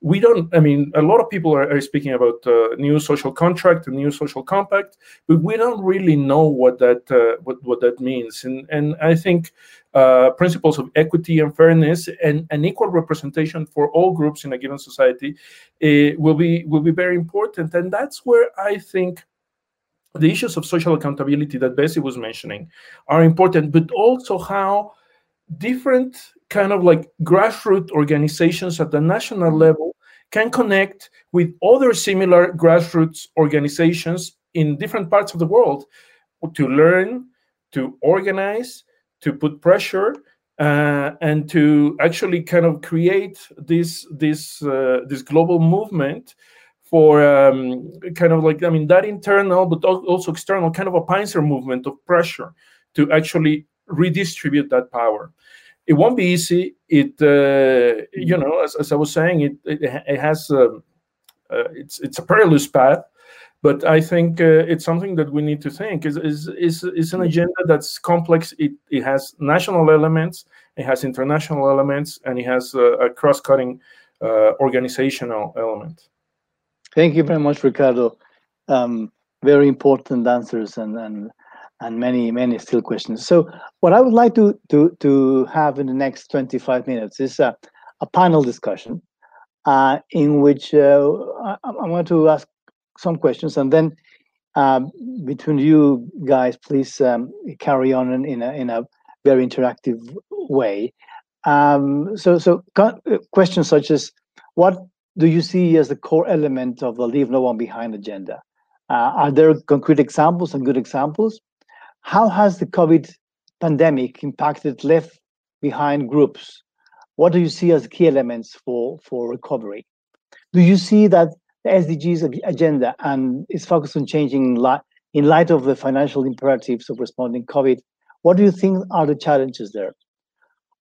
Speaker 6: we don't i mean a lot of people are, are speaking about uh, new social contract and new social compact but we don't really know what that uh, what, what that means. And and i think uh, principles of equity and fairness and, and equal representation for all groups in a given society uh, will be will be very important. And that's where i think the issues of social accountability that Bessie was mentioning are important, but also how different kind of like grassroots organizations at the national level can connect with other similar grassroots organizations in different parts of the world to learn, to organize, to put pressure, uh, and to actually kind of create this this uh, this global movement for um, kind of like I mean that internal but also external kind of a pincer movement of pressure to actually redistribute that power it won't be easy. It, uh, you know, as, as, I was saying, it it, it has um, uh, it's it's a perilous path, but I think uh, it's something that we need to think is is is is an agenda that's complex. It it has national elements it has international elements, and it has a, a cross-cutting uh, organizational element.
Speaker 2: Thank you very much, Ricardo. Um, very important answers and, and and many many still questions. So what I would like to to to have in the next 25 minutes is a, a panel discussion uh, in which uh, I, am going to ask some questions and then um, between you guys, please um, carry on in, in, a, in a very interactive way. Um, so, so uh, questions such as, what do you see as the core element of the Leave No One Behind agenda? Uh, are there concrete examples and good examples? How has the COVID pandemic impacted left behind groups? What do you see as key elements for, for recovery? Do you see that the SDGs agenda and is focused on changing in light of the financial imperatives of responding COVID. What do you think are the challenges there?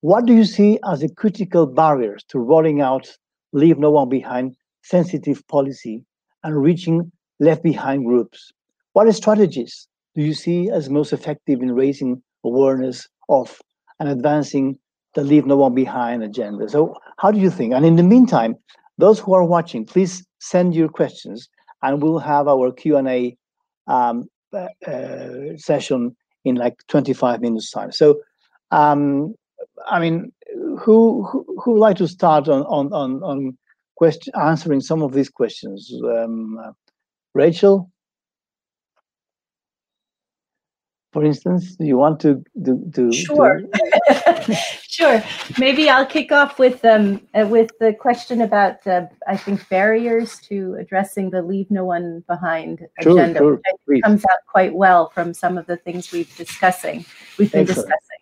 Speaker 2: What do you see as the critical barriers to rolling out leave no one behind sensitive policy and reaching left behind groups? What strategies do you see as most effective in raising awareness of and advancing the leave no one behind agenda? So how do you think? And in the meantime, those who are watching, please send your questions and we'll have our Q&A um, uh, uh, session in like 25 minutes time. So, um, I mean, who, who, who would like to start on, on, on, on question, answering some of these questions? Um, Rachel? For instance? Do you want to do? do
Speaker 4: sure, sure. Maybe I'll kick off with um uh, with the question about uh, I think barriers to addressing the leave no one behind
Speaker 2: sure,
Speaker 4: agenda,
Speaker 2: sure,
Speaker 4: which comes out quite well from some of the things we've discussing. We've been Excellent. discussing.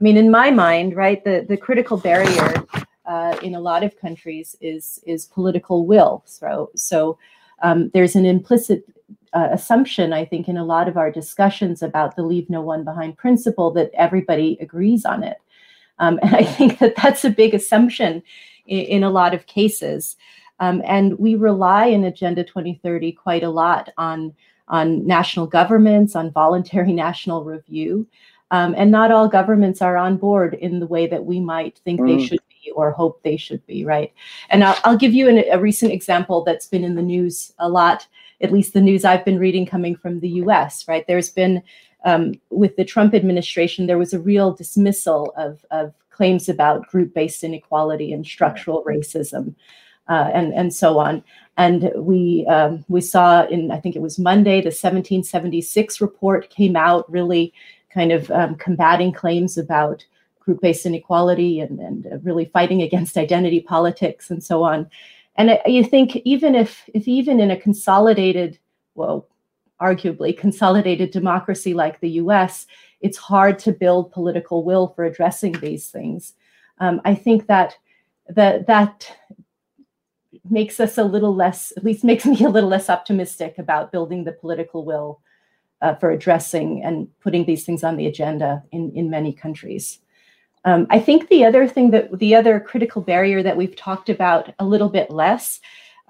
Speaker 4: I mean, in my mind, right, the the critical barrier uh, in a lot of countries is is political will. So so. Um, there's an implicit uh, assumption, I think, in a lot of our discussions about the leave no one behind principle that everybody agrees on it. Um, and I think that that's a big assumption in, in a lot of cases. Um, and we rely in Agenda 2030 quite a lot on, on national governments, on voluntary national review. Um, and not all governments are on board in the way that we might think mm. they should be or hope they should be, right? And I'll, I'll give you an, a recent example that's been in the news a lot at least the news I've been reading coming from the US, right? There's been, um, with the Trump administration, there was a real dismissal of, of claims about group based inequality and structural racism. Uh, and and so on. And we um, we saw in I think it was Monday the 1776 report came out, really kind of um, combating claims about group-based inequality and and really fighting against identity politics and so on. And you think even if, if even in a consolidated, well, arguably consolidated democracy like the US, it's hard to build political will for addressing these things. Um, I think that that that makes us a little less, at least makes me a little less optimistic about building the political will uh, for addressing and putting these things on the agenda in, in many countries. Um, I think the other thing that the other critical barrier that we've talked about a little bit less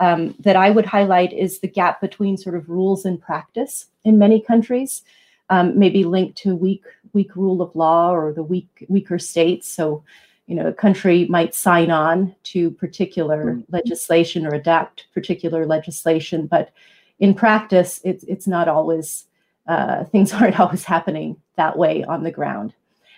Speaker 4: um, that I would highlight is the gap between sort of rules and practice in many countries, um, maybe linked to weak weak rule of law or the weak weaker states. So, you know, a country might sign on to particular mm-hmm. legislation or adapt particular legislation, but in practice, it's it's not always uh, things aren't always happening that way on the ground.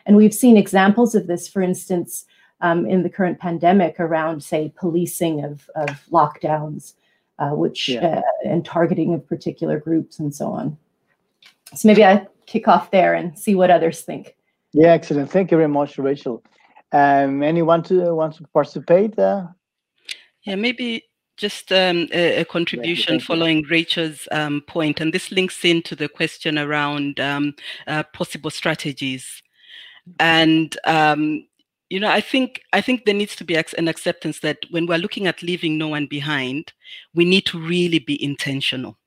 Speaker 4: And we've seen examples of this, for instance, um, in the current pandemic around, say, policing of, of lockdowns, uh, which yeah. uh, and targeting of particular groups and so on. So maybe I kick off there and see what others think.
Speaker 2: Yeah, excellent. Thank you very much, Rachel. Um, anyone to want to participate? Uh?
Speaker 5: Yeah, maybe just um, a, a, contribution following Rachel's um, point, and this links into the question around um, uh, possible strategies and um, you know i think i think there needs to be an acceptance that when we're looking at leaving no one behind we need to really be intentional.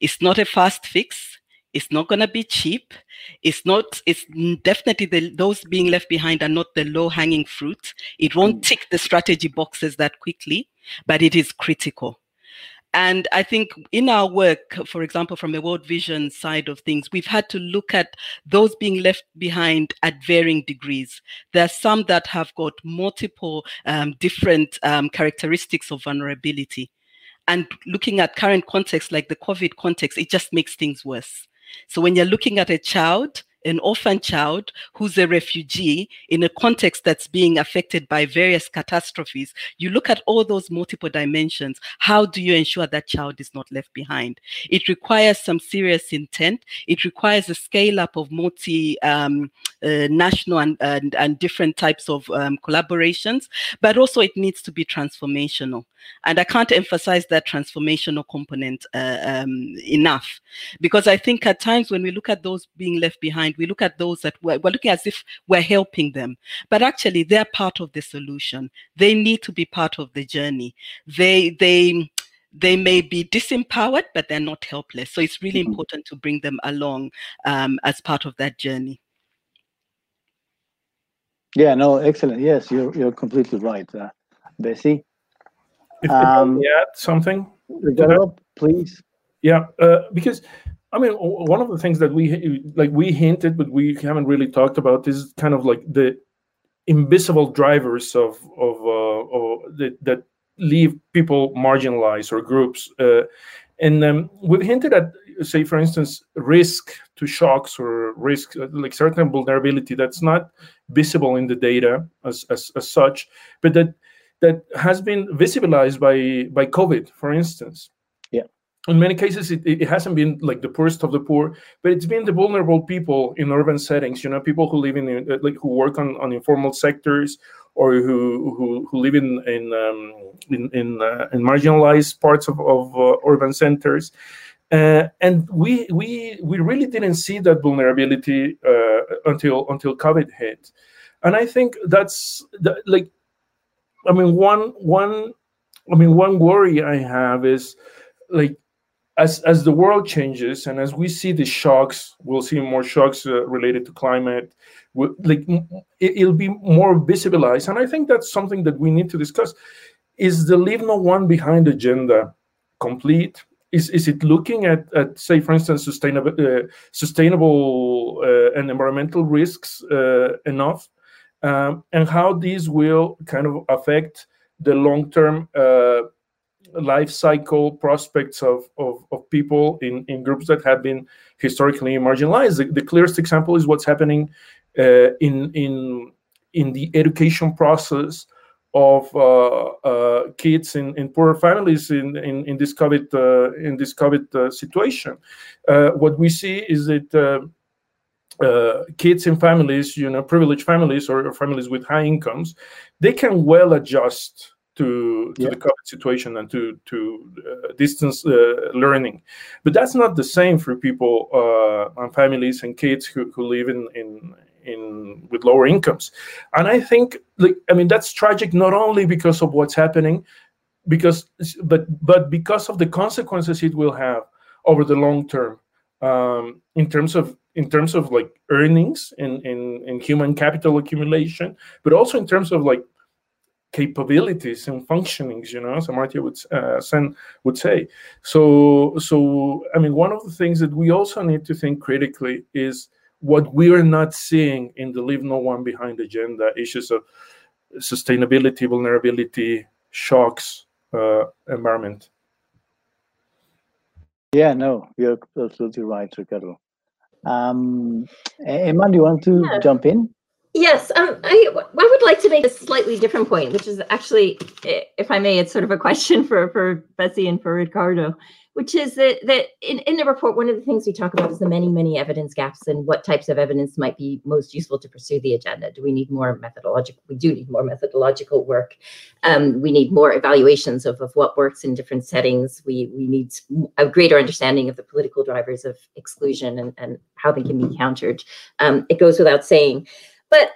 Speaker 5: It's not a fast fix. It's not going to be cheap. It's not it's definitely the, those being left behind are not the low hanging fruit. It won't mm. tick the strategy boxes that quickly but it is critical And I think in our work, for example, from a World Vision side of things, we've had to look at those being left behind at varying degrees. There are some that have got multiple um, different um, characteristics of vulnerability. And looking at current context like the COVID context, it just makes things worse. So when you're looking at a child, an orphan child who's a refugee in a context that's being affected by various catastrophes, you look at all those multiple dimensions. How do you ensure that child is not left behind? It requires some serious intent. It requires a scale up of multi um, uh, national and, and, and, different types of um, collaborations, but also it needs to be transformational. And I can't emphasize that transformational component uh, um, enough because I think at times when we look at those being left behind, we look at those that we're, we're looking as if we're helping them, but actually they're part of the solution. They need to be part of the journey. They, they, they may be disempowered, but they're not helpless. So it's really mm-hmm. important to bring them along um, as part of that journey.
Speaker 2: Yeah, no, excellent. Yes, you're you're completely right, uh, Bessie.
Speaker 6: If, um, add something,
Speaker 2: please.
Speaker 6: Yeah, uh, because I mean, one of the things that we like we hinted, but we haven't really talked about is kind of like the invisible drivers of of, uh, of the, that leave people marginalized or groups. Uh, and um, we've hinted at, say, for instance, risk to shocks or risk, like certain vulnerability that's not visible in the data as, as, as such, but that that has been visibilized by by COVID, for instance. In many cases, it, it hasn't been like the poorest of the poor, but it's been the vulnerable people in urban settings. You know, people who live in uh, like who work on, on informal sectors or who who, who live in in um, in in, uh, in, marginalized parts of, of uh, urban centers. Uh, and we we we really didn't see that vulnerability uh, until until COVID hit, and I think that's the, like I mean, one one, I mean, one worry I have is like as as the world changes and as we see the shocks, we'll see more shocks uh, related to climate. We'll, like it, will be more visibilized, and I think that's something that we need to discuss. Is the leave no one behind agenda complete? Is, is it looking at, at say for instance sustainable uh, sustainable uh, and environmental risks uh, enough um, and how these will kind of affect the long-term uh, life cycle prospects of, of, of, people in, in groups that have been historically marginalized. The, the clearest example is what's happening uh, in, in, in the education process of uh, uh, kids in, in poor families in, in, in this COVID uh, in this COVID uh, situation. Uh, what we see is that uh, kids in families, you know, privileged families or, or, families with high incomes, they can well adjust to, to yeah. the COVID situation and to to uh, distance uh, learning, but that's not the same for people uh, and families and kids who, who live in in in with lower incomes, and I think like I mean that's tragic not only because of what's happening, because but but because of the consequences it will have over the long term um, in terms of in terms of like earnings and in, in, in human capital accumulation, but also in terms of like capabilities and functionings, you know, as Amartya would uh, Sen would say. So, so I mean, one of the things that we also need to think critically is what we are not seeing in the leave no one behind agenda issues of sustainability, vulnerability, shocks, uh, environment.
Speaker 2: Yeah, no, you're absolutely right, Ricardo. Um, Emma, do you want to yeah. jump in?
Speaker 3: Yes, um, I, I would like to make a slightly different point, which is actually, if I may, it's sort of a question for, for Bessie and for Ricardo which is that, that in, in the report, one of the things we talk about is the many, many evidence gaps and what types of evidence might be most useful to pursue the agenda. Do we need more methodological? We do need more methodological work. Um, we need more evaluations of, of what works in different settings. We, we need a greater understanding of the political drivers of exclusion and, and how they can be countered. Um, it goes without saying. But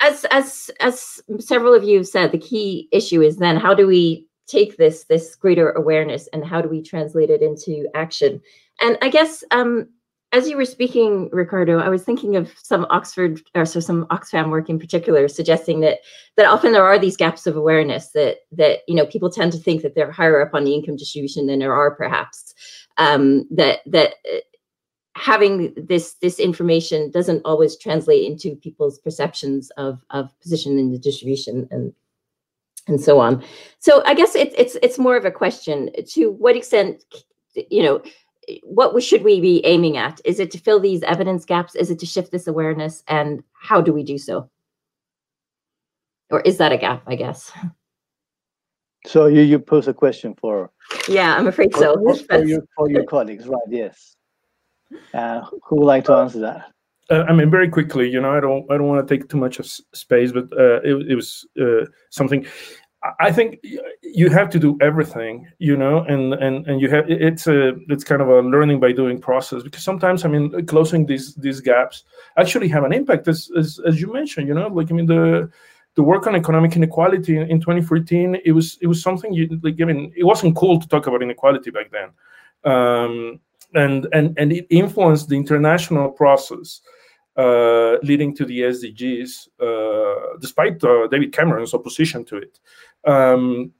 Speaker 3: as, as, as several of you said, the key issue is then how do we take this this greater awareness and how do we translate it into action and i guess um, as you were speaking, Ricardo, I was thinking of some Oxford or so some Oxfam work in particular, suggesting that that often there are these gaps of awareness that that you know people tend to think that they're higher up on the income distribution than there are perhaps. Um, that that having this this information doesn't always translate into people's perceptions of of position in the distribution and and so on. So I guess it's it's it's more of a question to what extent you know what should we be aiming at? Is it to fill these evidence gaps? Is it to shift this awareness? And how do we do so? Or is that a gap, I guess?
Speaker 2: So you, you pose a question for
Speaker 3: Yeah, I'm afraid so.
Speaker 2: For, for, your, for your colleagues, right, yes. Uh, who would like to answer that?
Speaker 6: Uh, I mean, very quickly. You know, I don't, I don't want to take too much of space, but uh, it, it was uh, something. I think you have to do everything, you know, and and and you have it's a it's kind of a learning by doing process because sometimes I mean closing these these gaps actually have an impact as as, as you mentioned, you know, like I mean the the work on economic inequality in, in 2014 it was it was something you like I mean it wasn't cool to talk about inequality back then, um, and and and it influenced the international process. Uh, leading to the SDGs, uh, despite uh, David Cameron's opposition to it. Um,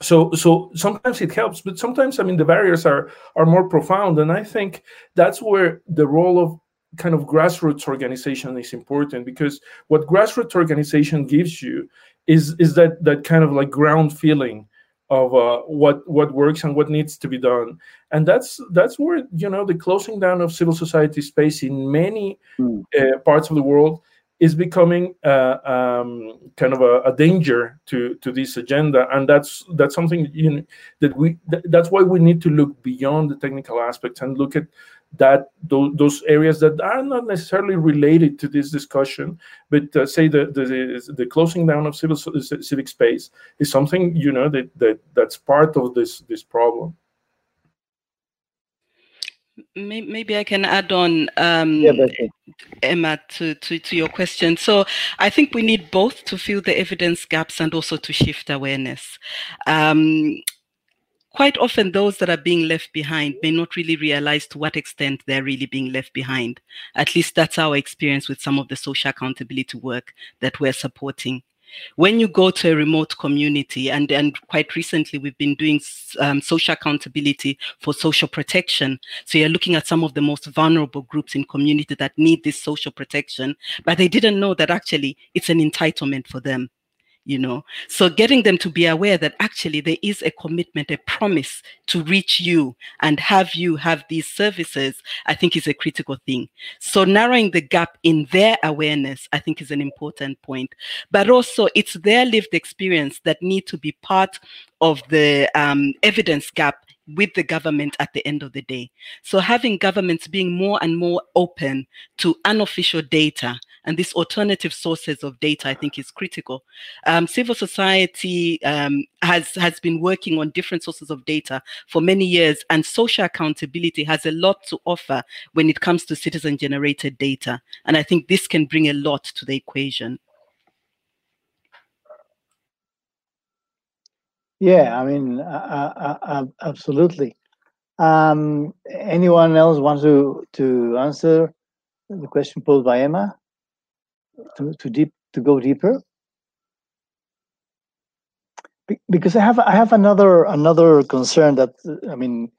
Speaker 6: so so sometimes it helps, but sometimes I mean the barriers are are more profound, and I think that's where the role of kind of grassroots organization is important because what grassroots organization gives you is is that that kind of like ground feeling of uh, what what works and what needs to be done and that's that's where you know the closing down of civil society space in many mm. uh, parts of the world is becoming uh, um, kind of a, a, danger to to this agenda and that's that's something you know, that we th- that's why we need to look beyond the technical aspects and look at that those, those areas that are not necessarily related to this discussion, but uh, say the, the the closing down of civil civic space is something you know that that that's part of this this problem.
Speaker 5: Maybe I can add on, um, yeah, Emma, to, to, to your question. So I think we need both to fill the evidence gaps and also to shift awareness. Um, quite often those that are being left behind may not really realize to what extent they're really being left behind. At least that's our experience with some of the social accountability work that we're supporting. When you go to a remote community, and, and quite recently we've been doing um, social accountability for social protection. So you're looking at some of the most vulnerable groups in community that need this social protection, but they didn't know that actually it's an entitlement for them you know. So getting them to be aware that actually there is a commitment a promise to reach you and have you have these services i think is a critical thing. So narrowing the gap in their awareness i think is an important point. But also it's their lived experience that need to be part of the um, evidence gap with the government at the end of the day. So having governments being more and more open to unofficial data and these alternative sources of data, I think is critical. Um, civil society um, has, has been working on different sources of data for many years and social accountability has a lot to offer when it comes to citizen generated data. And I think this can bring a lot to the equation.
Speaker 2: Yeah, I mean, uh, uh, absolutely. Um, anyone else wants to to answer the question posed by Emma? To to deep to go deeper? Be because I have I have another another concern that I mean,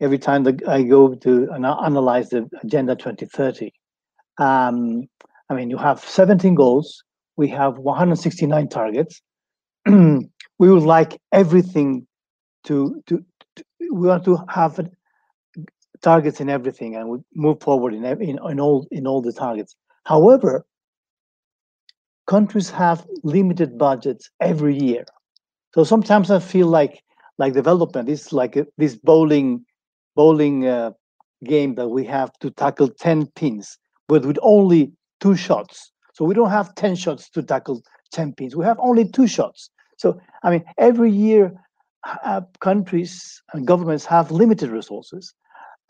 Speaker 2: every time that I go to analyze the Agenda 2030, um, I mean, you have 17 goals. We have 169 targets. we would like everything to, to, to we want to have targets in everything and we move forward in, in, in all in all the targets however countries have limited budgets every year. So sometimes i feel like like development is like a, this bowling bowling uh, game that we have to tackle 10 pins but with only two shots. So we don't have 10 shots to tackle 10 pins. We have only two shots. So, I mean, every year, uh, countries and governments have limited resources,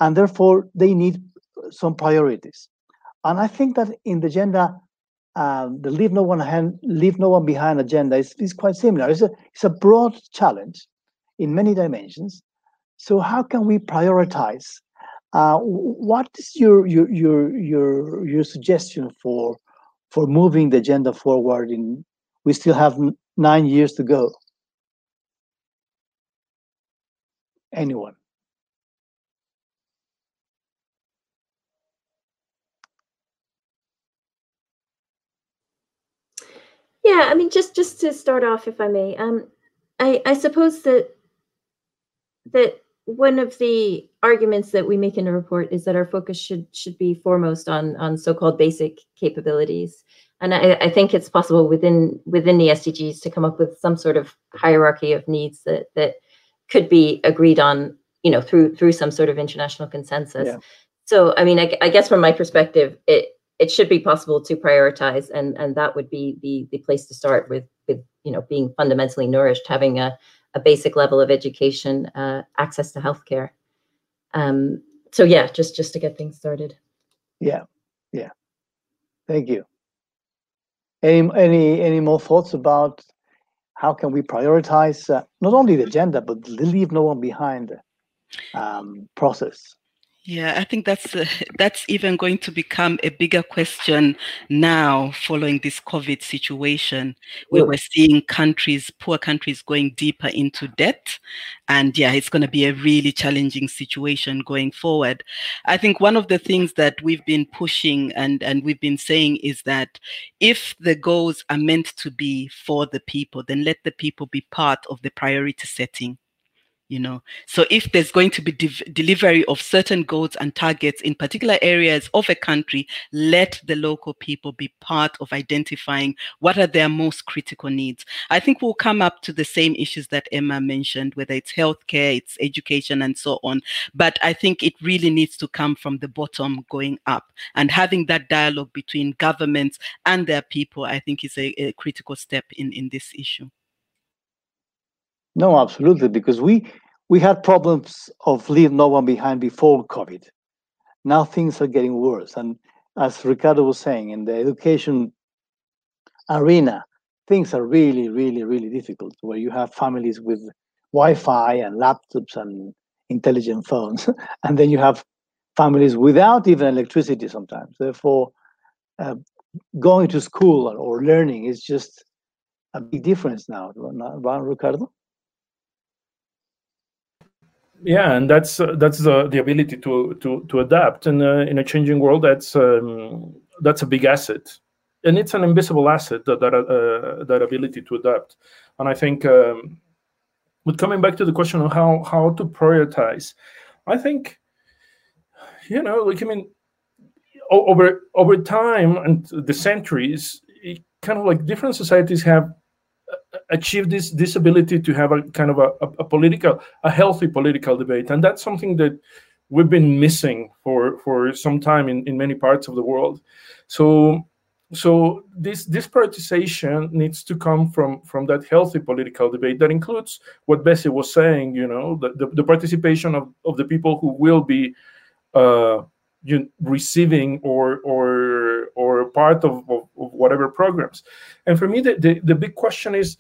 Speaker 2: and therefore they need some priorities. And I think that in the agenda, um, the leave no one hand, leave no one behind agenda is, is quite similar. It's a, it's a broad challenge in many dimensions. So how can we prioritize Uh, what is your your your your your suggestion for for moving the agenda forward? In we still have nine years to go. Anyone?
Speaker 3: Yeah, I mean, just just to start off, if I may, um, I I suppose that that one of the arguments that we make in the report is that our focus should should be foremost on on so-called basic capabilities, and I, I think it's possible within within the SDGs to come up with some sort of hierarchy of needs that that could be agreed on, you know, through through some sort of international consensus. Yeah. So, I mean, I, I guess from my perspective, it it should be possible to prioritize and and that would be the the place to start with with you know being fundamentally nourished having a, a basic level of education uh, access to healthcare. Um so yeah just just to get things started.
Speaker 2: Yeah yeah. Thank you. Any any any more thoughts about how can we prioritize uh, not only the agenda but leave no one behind um, process
Speaker 5: yeah, I think that's uh, that's even going to become a bigger question now following this COVID situation, where we're seeing countries, poor countries, going deeper into debt, and yeah, it's going to be a really challenging situation going forward. I think one of the things that we've been pushing and and we've been saying is that if the goals are meant to be for the people, then let the people be part of the priority setting you know? So if there's going to be de- delivery of certain goals and targets in particular areas of a country let the local people be part of identifying what are their most critical needs. I think we'll come up to the same issues that emma mentioned whether it's healthcare it's education and so on. But i think it really needs to come from the bottom going up. And having that dialogue between governments and their people i think is a, a critical step in in this issue
Speaker 2: no, absolutely, because we we had problems of leave no one behind before COVID. Now things are getting worse, and as Ricardo was saying, in the education arena, things are really, really, really difficult. Where you have families with Wi-Fi and laptops and intelligent phones, and then you have families without even electricity sometimes. Therefore, uh, going to school or learning is just a big difference now, right, Ricardo?
Speaker 6: Yeah and that's uh, that's the, the ability to to to adapt. And uh, in a changing world that's um, that's a big asset. And it's an invisible asset that that, uh, that ability to adapt. And i think um, but coming back to the question of how how to prioritize i think you know like i mean over over time and the centuries kind of like different societies have achieve this this ability to have a kind of a, a, political a healthy political debate. And that's something that we've been missing for for some time in, in many parts of the world. So so this this prioritization needs to come from from that healthy political debate that includes what Bessie was saying you know the, the, the participation of, of the people who will be uh, you receiving or or or part of, of, of, whatever programs. And for me the, the, the, big question is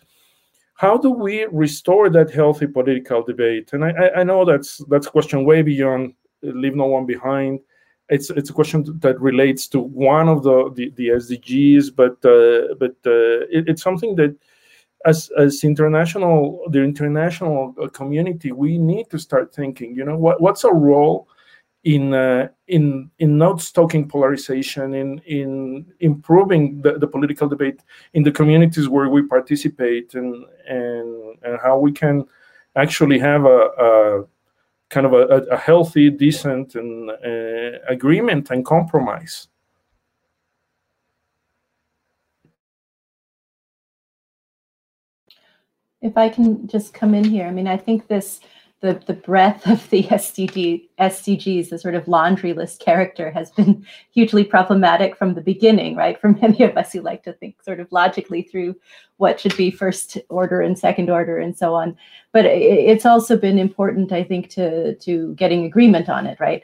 Speaker 6: how do we restore that healthy political debate? And i i know that's that's a question way beyond leave no one behind. It's it's a question that relates to one of the the, the sdgs but uh, but uh, it, it's something that as as international the international community we need to start thinking you know what what's our role in uh, in in not stoking polarization, in in improving the, the political debate in the communities where we participate, and and and how we can actually have a, a kind of a, a, healthy, decent, and uh, agreement and compromise.
Speaker 4: If I can just come in here, I mean, I think this the, the breadth of the SDG, SDGs, the sort of laundry list character, has been hugely problematic from the beginning, right? For many of us who like to think sort of logically through what should be first order and second order and so on. But it's also been important, I think, to to getting agreement on it, right?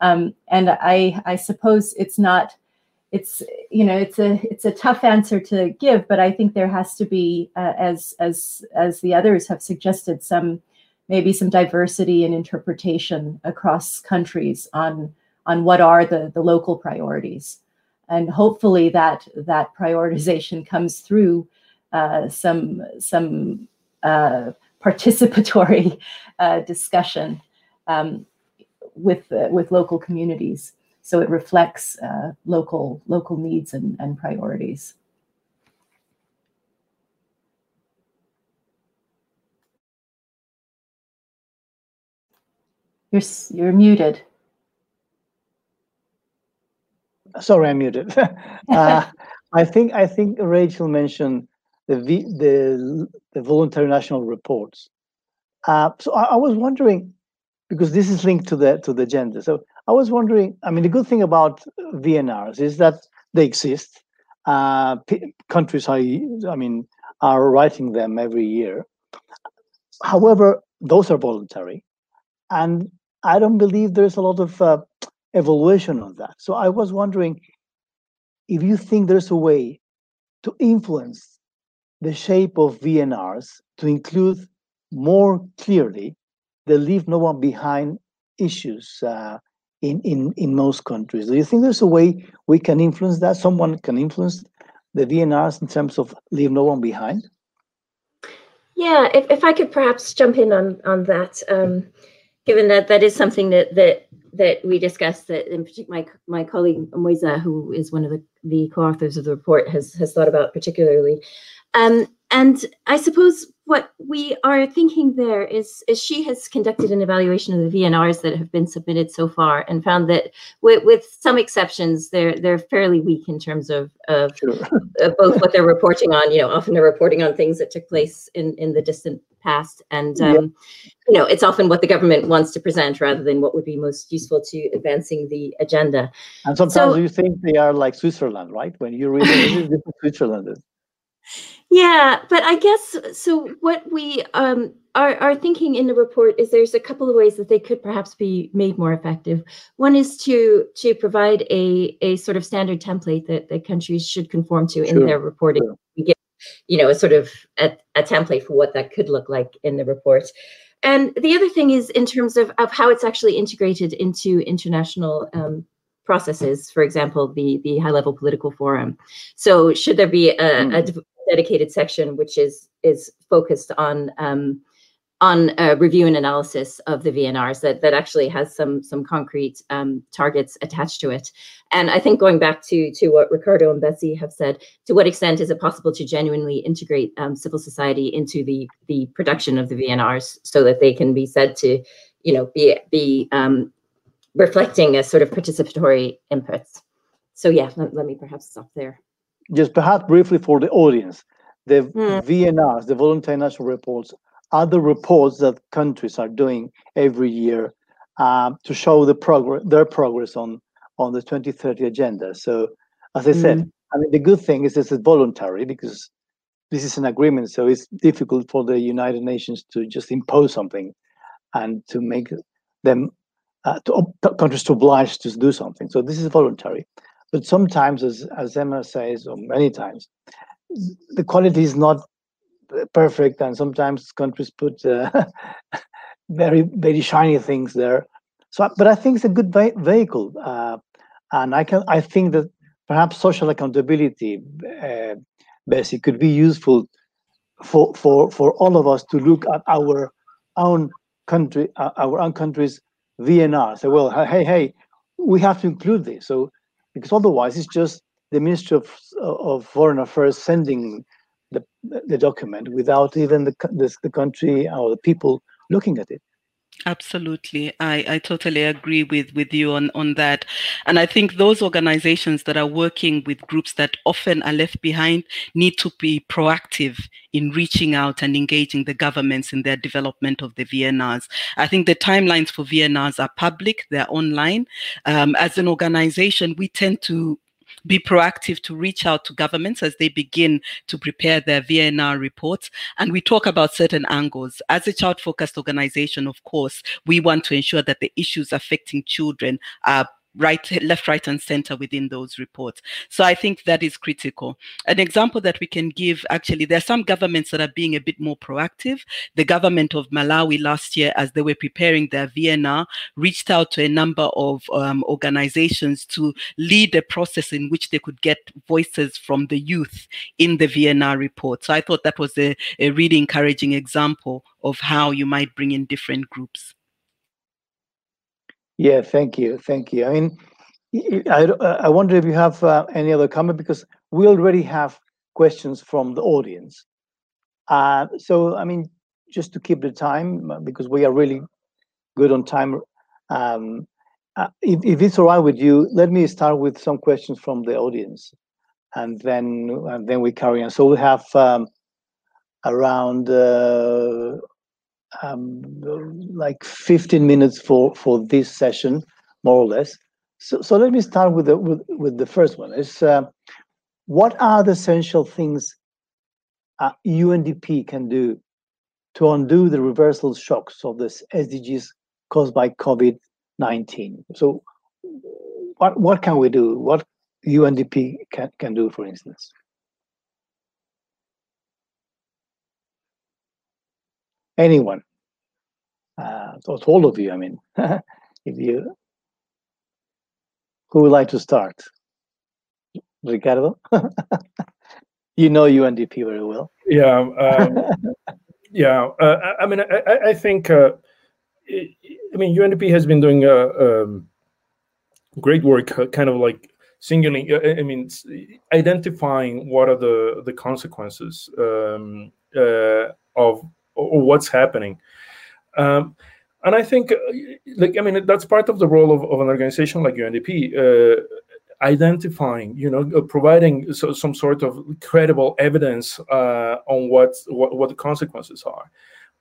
Speaker 4: Um, and I I suppose it's not it's you know it's a it's a tough answer to give, but I think there has to be, uh, as as as the others have suggested, some maybe some diversity in interpretation across countries on on what are the, the local priorities. And hopefully that that prioritization comes through uh, some some uh, participatory uh, discussion um, with uh, with local communities, so it reflects uh, local local needs and, and priorities. You're you're muted.
Speaker 2: Sorry, I'm muted. uh, I think I think Rachel mentioned the the the voluntary national reports. Uh, so I, I, was wondering because this is linked to the to the gender. So I was wondering. I mean, the good thing about VNRs is that they exist. Uh, countries are, I mean, are writing them every year. However, those are voluntary, and I don't believe there's a lot of uh, on that. So I was wondering if you think there's a way to influence the shape of VNRs to include more clearly the leave no one behind issues uh, in, in, in most countries. Do you think there's a way we can influence that? Someone can influence the VNRs in terms of leave no one behind?
Speaker 3: Yeah, if, if I could perhaps jump in on, on that. Um, given that that is something that that that we discussed that in particular my my colleague Moizza, who is one of the, the co-authors of the report, has has thought about particularly. Um, and I suppose what we are thinking there is, is she has conducted an evaluation of the VNRs that have been submitted so far and found that with, with some exceptions, they're they're fairly weak in terms of, of, sure. of, both what they're reporting on. You know, often they're reporting on things that took place in, in the distant past. And, um, yeah. you know, it's often what the government wants to present rather than what would be most useful to advancing the agenda.
Speaker 2: And sometimes so, you think they are like Switzerland, right? When you read Switzerland is.
Speaker 3: Yeah, but I guess so. What we um, are, are thinking in the report is there's a couple of ways that they could perhaps be made more effective. One is to to provide a a sort of standard template that that countries should conform to sure. in their reporting. Sure. We get, you know, a sort of a, a template for what that could look like in the report. And the other thing is in terms of, of how it's actually integrated into international um, processes, for example, the, the high level political forum. So should there be a, mm. a hmm dedicated section which is is focused on um, on review and analysis of the VNRs that that actually has some some concrete um, targets attached to it. And I think going back to to what Ricardo and Bessie have said, to what extent is it possible to genuinely integrate um, civil society into the the production of the VNRs so that they can be said to, you know, be be um, reflecting a sort of participatory inputs. So yeah, let, let me perhaps stop there
Speaker 2: just perhaps briefly for the audience, the mm. VNRs, the voluntary national reports, are the reports that countries are doing every year uh, to show the progress, their progress on on the 2030 agenda. So, as I mm. said, hmm. I mean, the good thing is this is voluntary because this is an agreement. So it's difficult for the United Nations to just impose something and to make them uh, to, countries to oblige to do something. So this is voluntary. But sometimes, as, as Emma says, or many times, the quality is not perfect, and sometimes countries put uh, very, very shiny things there. So, but I think it's a good vehicle, uh, and I can. I think that perhaps social accountability, uh, basically, could be useful for for for all of us to look at our own country, uh, our own country's VNR. Say, well, hey, hey, we have to include this. So because otherwise it's just the Ministry of, of Foreign Affairs sending the, the document without even the, the, the country or the people looking at it.
Speaker 5: Absolutely. I, I totally agree with, with you on, on that. And I think those organizations that are working with groups that often are left behind need to be proactive in reaching out and engaging the governments in their development of the VNRs. I think the timelines for VNRs are public, they're online. Um, as an organization, we tend to be proactive to reach out to governments as they begin to prepare their VNR reports. And we talk about certain angles. As a child focused organization, of course, we want to ensure that the issues affecting children are right, left, right, and center within those reports. So I think that is critical. An example that we can give actually, there are some governments that are being a bit more proactive. The government of Malawi last year, as they were preparing their VNR, reached out to a number of um, organizations to lead a process in which they could get voices from the youth in the VNR report. So I thought that was a, a really encouraging example of how you might bring in different groups.
Speaker 2: Yeah, thank you, thank you. I mean, I, I wonder if you have uh, any other comment because we already have questions from the audience. Uh, so, I mean, just to keep the time uh, because we are really good on time. Um, uh, if, if, it's all right with you, let me start with some questions from the audience, and then and then we carry on. So we have um, around uh, um, like 15 minutes for for this session, more or less. So, so let me start with the with, with the first one. Is uh, what are the essential things uh, UNDP can do to undo the reversal shocks of this SDGs caused by COVID-19? So, what what can we do? What UNDP can can do, for instance? Anyone, uh, all of you. I mean, if you, who would like to start? Ricardo, you know UNDP very well.
Speaker 6: Yeah, um, yeah. Uh, I mean, I, I think. Uh, I mean, UNDP has been doing uh, um, great work, uh, kind of like singling. Uh, I mean, identifying what are the the consequences um, uh, of or what's happening. Um, and I think, uh, like, I mean, that's part of the role of, of an organization like UNDP, uh, identifying, you know, uh, providing so, some sort of credible evidence uh, on what, what, what the consequences are.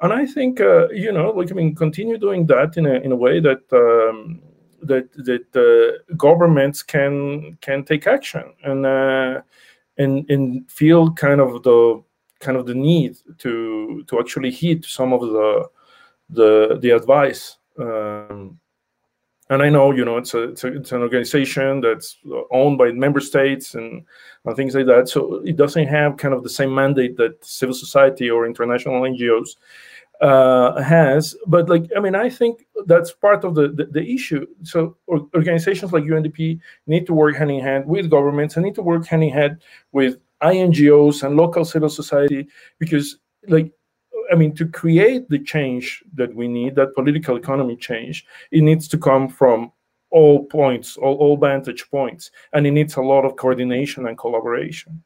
Speaker 6: And I think, uh, you know, like, I mean, continue doing that in a in a way that um, that that governments can can take action and and and feel kind of the kind of the need to to actually heed some of the the the advice. Um, and I know, you know, it's a, it's, a, it's an organization that's owned by member states and, and things like that. So it doesn't have kind of the same mandate that civil society or international NGOs uh, has. But like, I mean, I think that's part of the, the, the issue. So organizations like UNDP need to work hand in hand with governments and need to work hand in hand with INGOs and local civil society because like I mean to create the change that we need, that political economy change, it needs to come from all points, all, all vantage points, and it needs a lot of coordination and collaboration.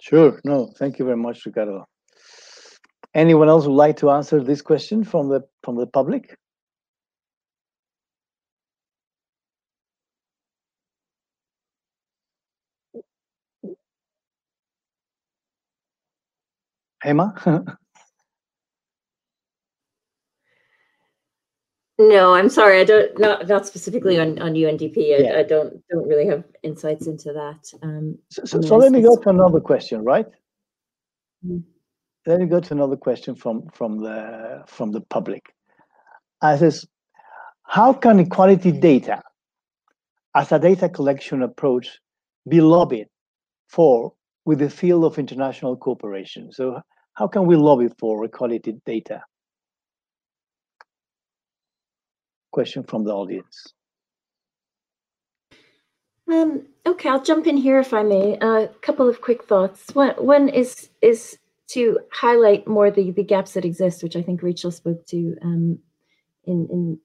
Speaker 2: Sure. No, thank you very much, Ricardo. Anyone else would like to answer this question from the from the public? Emma?
Speaker 3: no, I'm sorry. I don't not not specifically on on UNDP. I, yeah. I don't don't really have insights into that. Um,
Speaker 2: so, so, so let me go to another question, right? Mm-hmm. Let me go to another question from from the from the public. I says, how can equality data as a data collection approach be lobbied for with the field of international cooperation? So how can we lobby for equality data? Question from the audience.
Speaker 3: Um, okay, I'll jump in here if I may. A uh, couple of quick thoughts. One, one is is to highlight more the the gaps that exist, which I think Rachel spoke to um, in in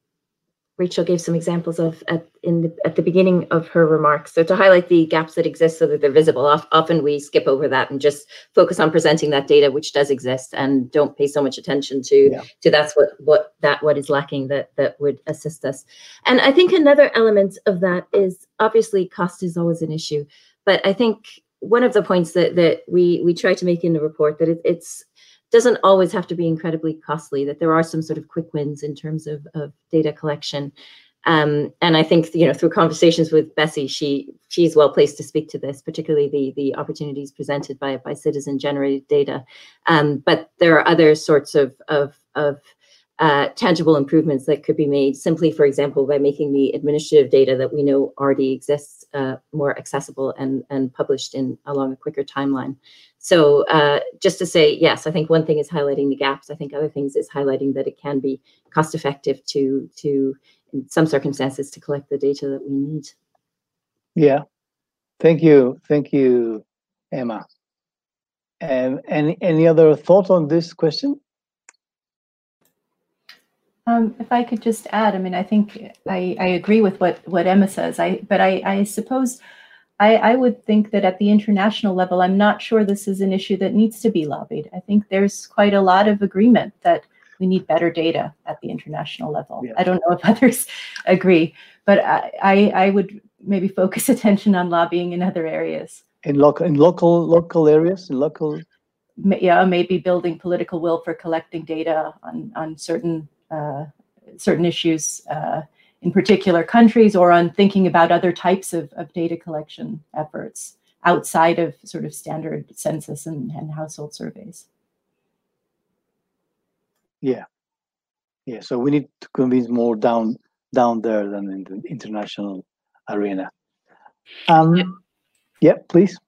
Speaker 3: Rachel gave some examples of at in the, at the beginning of her remarks. So to highlight the gaps that exist so that they're visible, often we skip over that and just focus on presenting that data which does exist and don't pay so much attention to yeah. to that's what what that what is lacking that that would assist us. And I think another element of that is obviously cost is always an issue, but I think one of the points that that we we try to make in the report that it, it's doesn't always have to be incredibly costly, that there are some sort of quick wins in terms of, of data collection. Um, and I think you know through conversations with Bessie, she she's well placed to speak to this, particularly the the opportunities presented by by citizen generated data. Um, but there are other sorts of of of uh, tangible improvements that could be made simply, for example, by making the administrative data that we know already exists uh, more accessible and, and published in along a quicker timeline. So uh, just to say, yes, I think one thing is highlighting the gaps. I think other things is highlighting that it can be cost effective to, to in some circumstances, to collect the data that we need.
Speaker 2: Yeah, thank you. Thank you, Emma. Um, any, any other thoughts on this question?
Speaker 4: Um, if I could just add, I mean, I think I, I agree with what, what Emma says. I but I, I suppose I, I would think that at the international level, I'm not sure this is an issue that needs to be lobbied. I think there's quite a lot of agreement that we need better data at the international level. Yeah. I don't know if others agree, but I, I, I would maybe focus attention on lobbying in other areas.
Speaker 2: In local in local local areas, in local
Speaker 4: yeah, maybe building political will for collecting data on on certain certain issues uh, in particular countries or on thinking about other types of, of data collection efforts outside of sort of standard census and, and household surveys.
Speaker 2: Yeah. Yeah. So we need to convince more down down there than in the international arena. Um, yeah. yeah, please.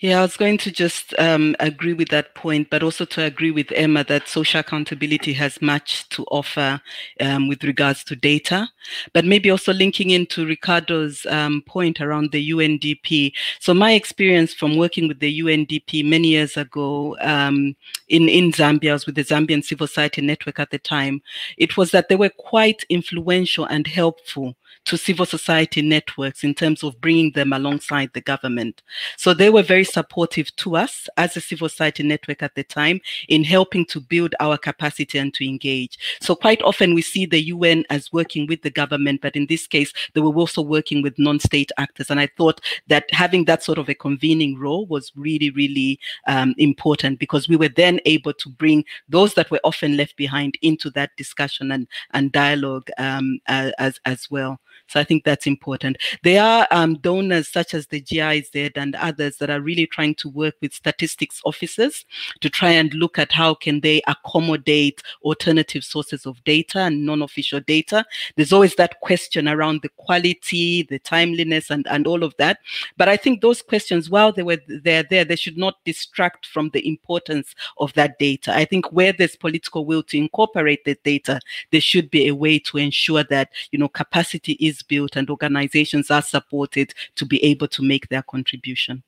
Speaker 5: Yeah, I was going to just um, agree with that point, but also to agree with Emma that social accountability has much to offer um, with regards to data. But maybe also linking into Ricardo's um, point around the UNDP. So, my experience from working with the UNDP many years ago um, in, in Zambia, I was with the Zambian Civil Society Network at the time, it was that they were quite influential and helpful to civil society networks in terms of bringing them alongside the government. So they were very supportive to us as a civil society network at the time in helping to build our capacity and to engage. So quite often we see the UN as working with the government, but in this case, they were also working with non-state actors. And I thought that having that sort of a convening role was really, really um, important because we were then able to bring those that were often left behind into that discussion and, and dialogue um, as, as well. So I think that's important. There are um, donors such as the GIZ and others that are really trying to work with statistics officers to try and look at how can they accommodate alternative sources of data and non-official data. There's always that question around the quality, the timeliness, and, and all of that. But I think those questions, while they were there, there, they should not distract from the importance of that data. I think where there's political will to incorporate the data, there should be a way to ensure that you know capacity is built and organizations are supported to be able to make their contribution.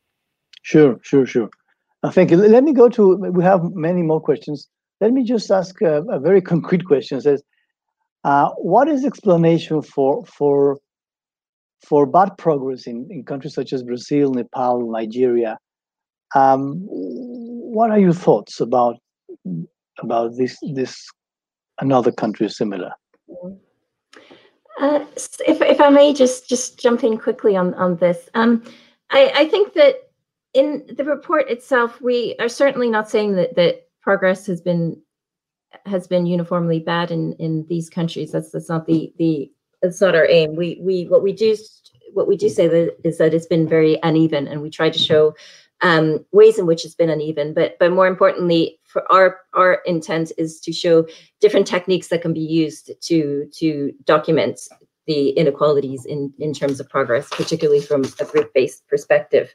Speaker 2: Sure, sure, sure. Uh, thank you. Let me go to, we have many more questions. Let me just ask a, a very concrete question. It says, uh, what is explanation for for for bad progress in, in countries such as Brazil, Nepal, Nigeria? Um, what are your thoughts about about this this another country similar?
Speaker 3: Uh, if, if I may just just jump in quickly on on this, um, I, I think that in the report itself, we are certainly not saying that that progress has been has been uniformly bad in in these countries. That's that's not the the that's not our aim. We we what we do what we do say that is that it's been very uneven, and we try to show um, ways in which it's been uneven. But but more importantly, for our our intent is to show different techniques that can be used to to document the inequalities in in terms of progress, particularly from a group-based perspective.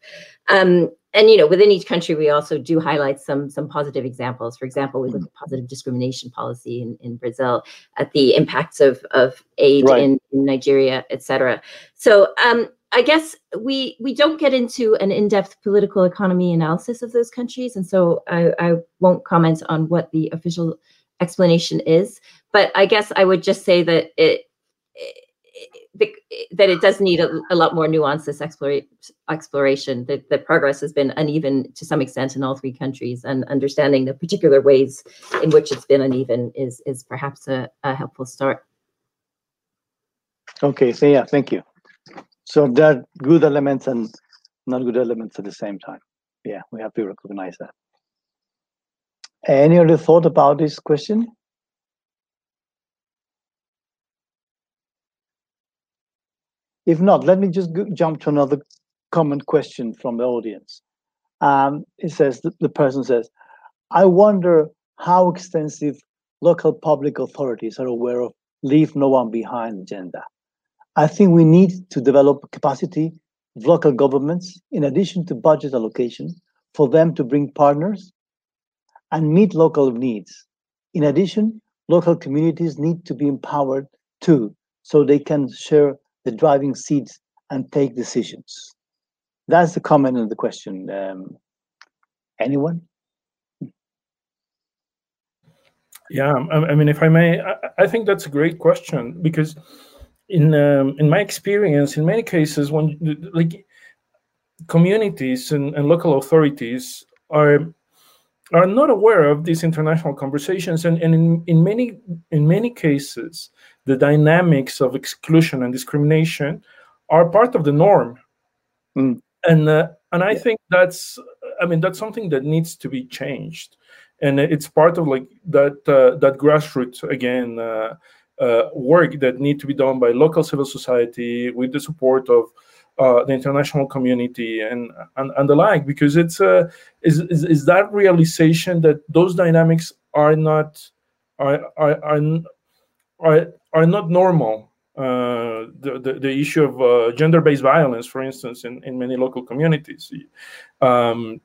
Speaker 3: Um, and you know, within each country, we also do highlight some some positive examples. For example, we look at positive discrimination policy in, in Brazil, at the impacts of of aid right. in, in Nigeria, et cetera. So um, I guess we we don't get into an in-depth political economy analysis of those countries, and so I, I won't comment on what the official explanation is. But I guess I would just say that it, it that it does need a, a lot more nuance this exploration that the progress has been uneven to some extent in all three countries and understanding the particular ways in which it's been uneven is is perhaps a, a helpful start
Speaker 2: okay so yeah thank you so there are good elements and not good elements at the same time. Yeah, we have to recognize that. Any other thought about this question? If not, let me just jump to another common question from the audience. Um, it says, the, person says, I wonder how extensive local public authorities are aware of leave no one behind agenda. I think we need to develop capacity of local governments, in addition to budget allocation, for them to bring partners and meet local needs. In addition, local communities need to be empowered too, so they can share the driving seats and take decisions. That's the comment on the question. Um, anyone?
Speaker 6: Yeah, I, mean, if I may, I, I, think that's a great question because, in um, in my experience, in many cases, when like communities and, and local authorities are are not aware of these international conversations, and, and in, in many in many cases, the dynamics of exclusion and discrimination are part of the norm, mm. and uh, and I yeah. think that's I mean that's something that needs to be changed and it's part of like that uh, that grassroots again uh, uh, work that need to be done by local civil society with the support of uh, the international community and, and and the like because it's uh is, is is that realization that those dynamics are not are are are, are, are not normal uh, the, the, the issue of uh, gender-based violence, for instance, in, in many local communities. Um,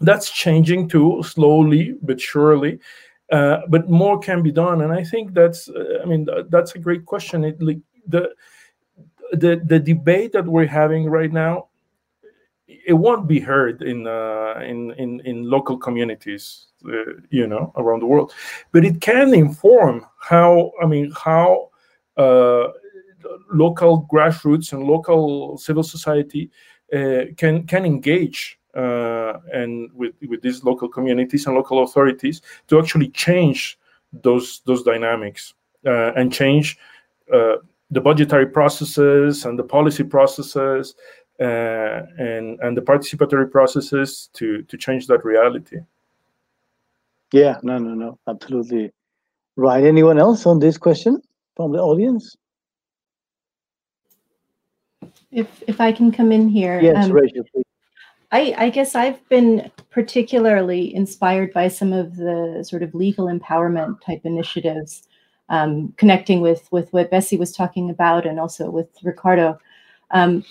Speaker 6: that's changing too, slowly but surely. Uh, but more can be done, and I think that's. Uh, I mean, that's a great question. It, like, the the the debate that we're having right now, it won't be heard in uh, in, in in local communities, you know, around the world, but it can inform how. I mean, how uh, local grassroots and local civil society uh, can can engage uh, and with with these local communities and local authorities to actually change those those dynamics uh, and change uh, the budgetary processes and the policy processes uh, and and the participatory processes to to change that reality.
Speaker 2: Yeah, no, no, no, absolutely right. Anyone else on this question from the audience?
Speaker 4: If if I can come in here,
Speaker 2: yes, um, Rachel, please.
Speaker 4: I, I, guess I've been particularly inspired by some of the sort of legal empowerment type initiatives, um, connecting with with what Bessie was talking about, and also with Ricardo, um,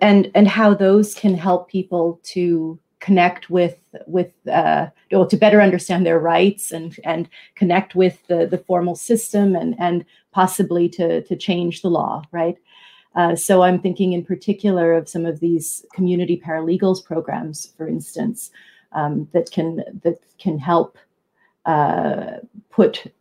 Speaker 4: and and how those can help people to connect with with uh, or to better understand their rights and and connect with the the formal system and and possibly to to change the law, right? Uh, so I'm thinking in particular of some of these community paralegals programs, for instance, um, that can that can help uh, put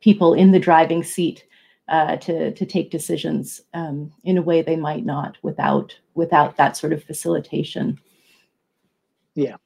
Speaker 4: people in the driving seat uh, to to take decisions um, in a way they might not without without that sort of facilitation.
Speaker 2: Yeah.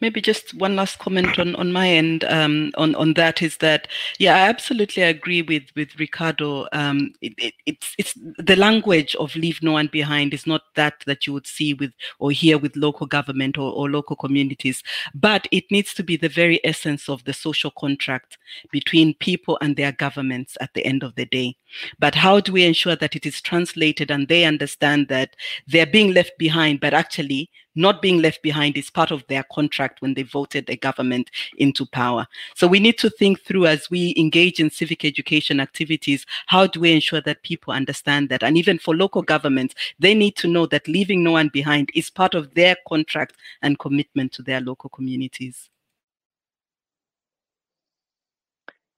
Speaker 5: Maybe just one last comment on, on my end um, on on that is that yeah I absolutely agree with with Ricardo. Um, it, it, it's it's the language of leave no one behind is not that that you would see with or hear with local government or, or local communities, but it needs to be the very essence of the social contract between people and their governments at the end of the day. But how do we ensure that it is translated and they understand that they're being left behind, but actually not being left behind is part of their contract when they voted a government into power. So we need to think through as we engage in civic education activities, how do we ensure that people understand that? And even for local governments, they need to know that leaving no one behind is part of their contract and commitment to their local communities.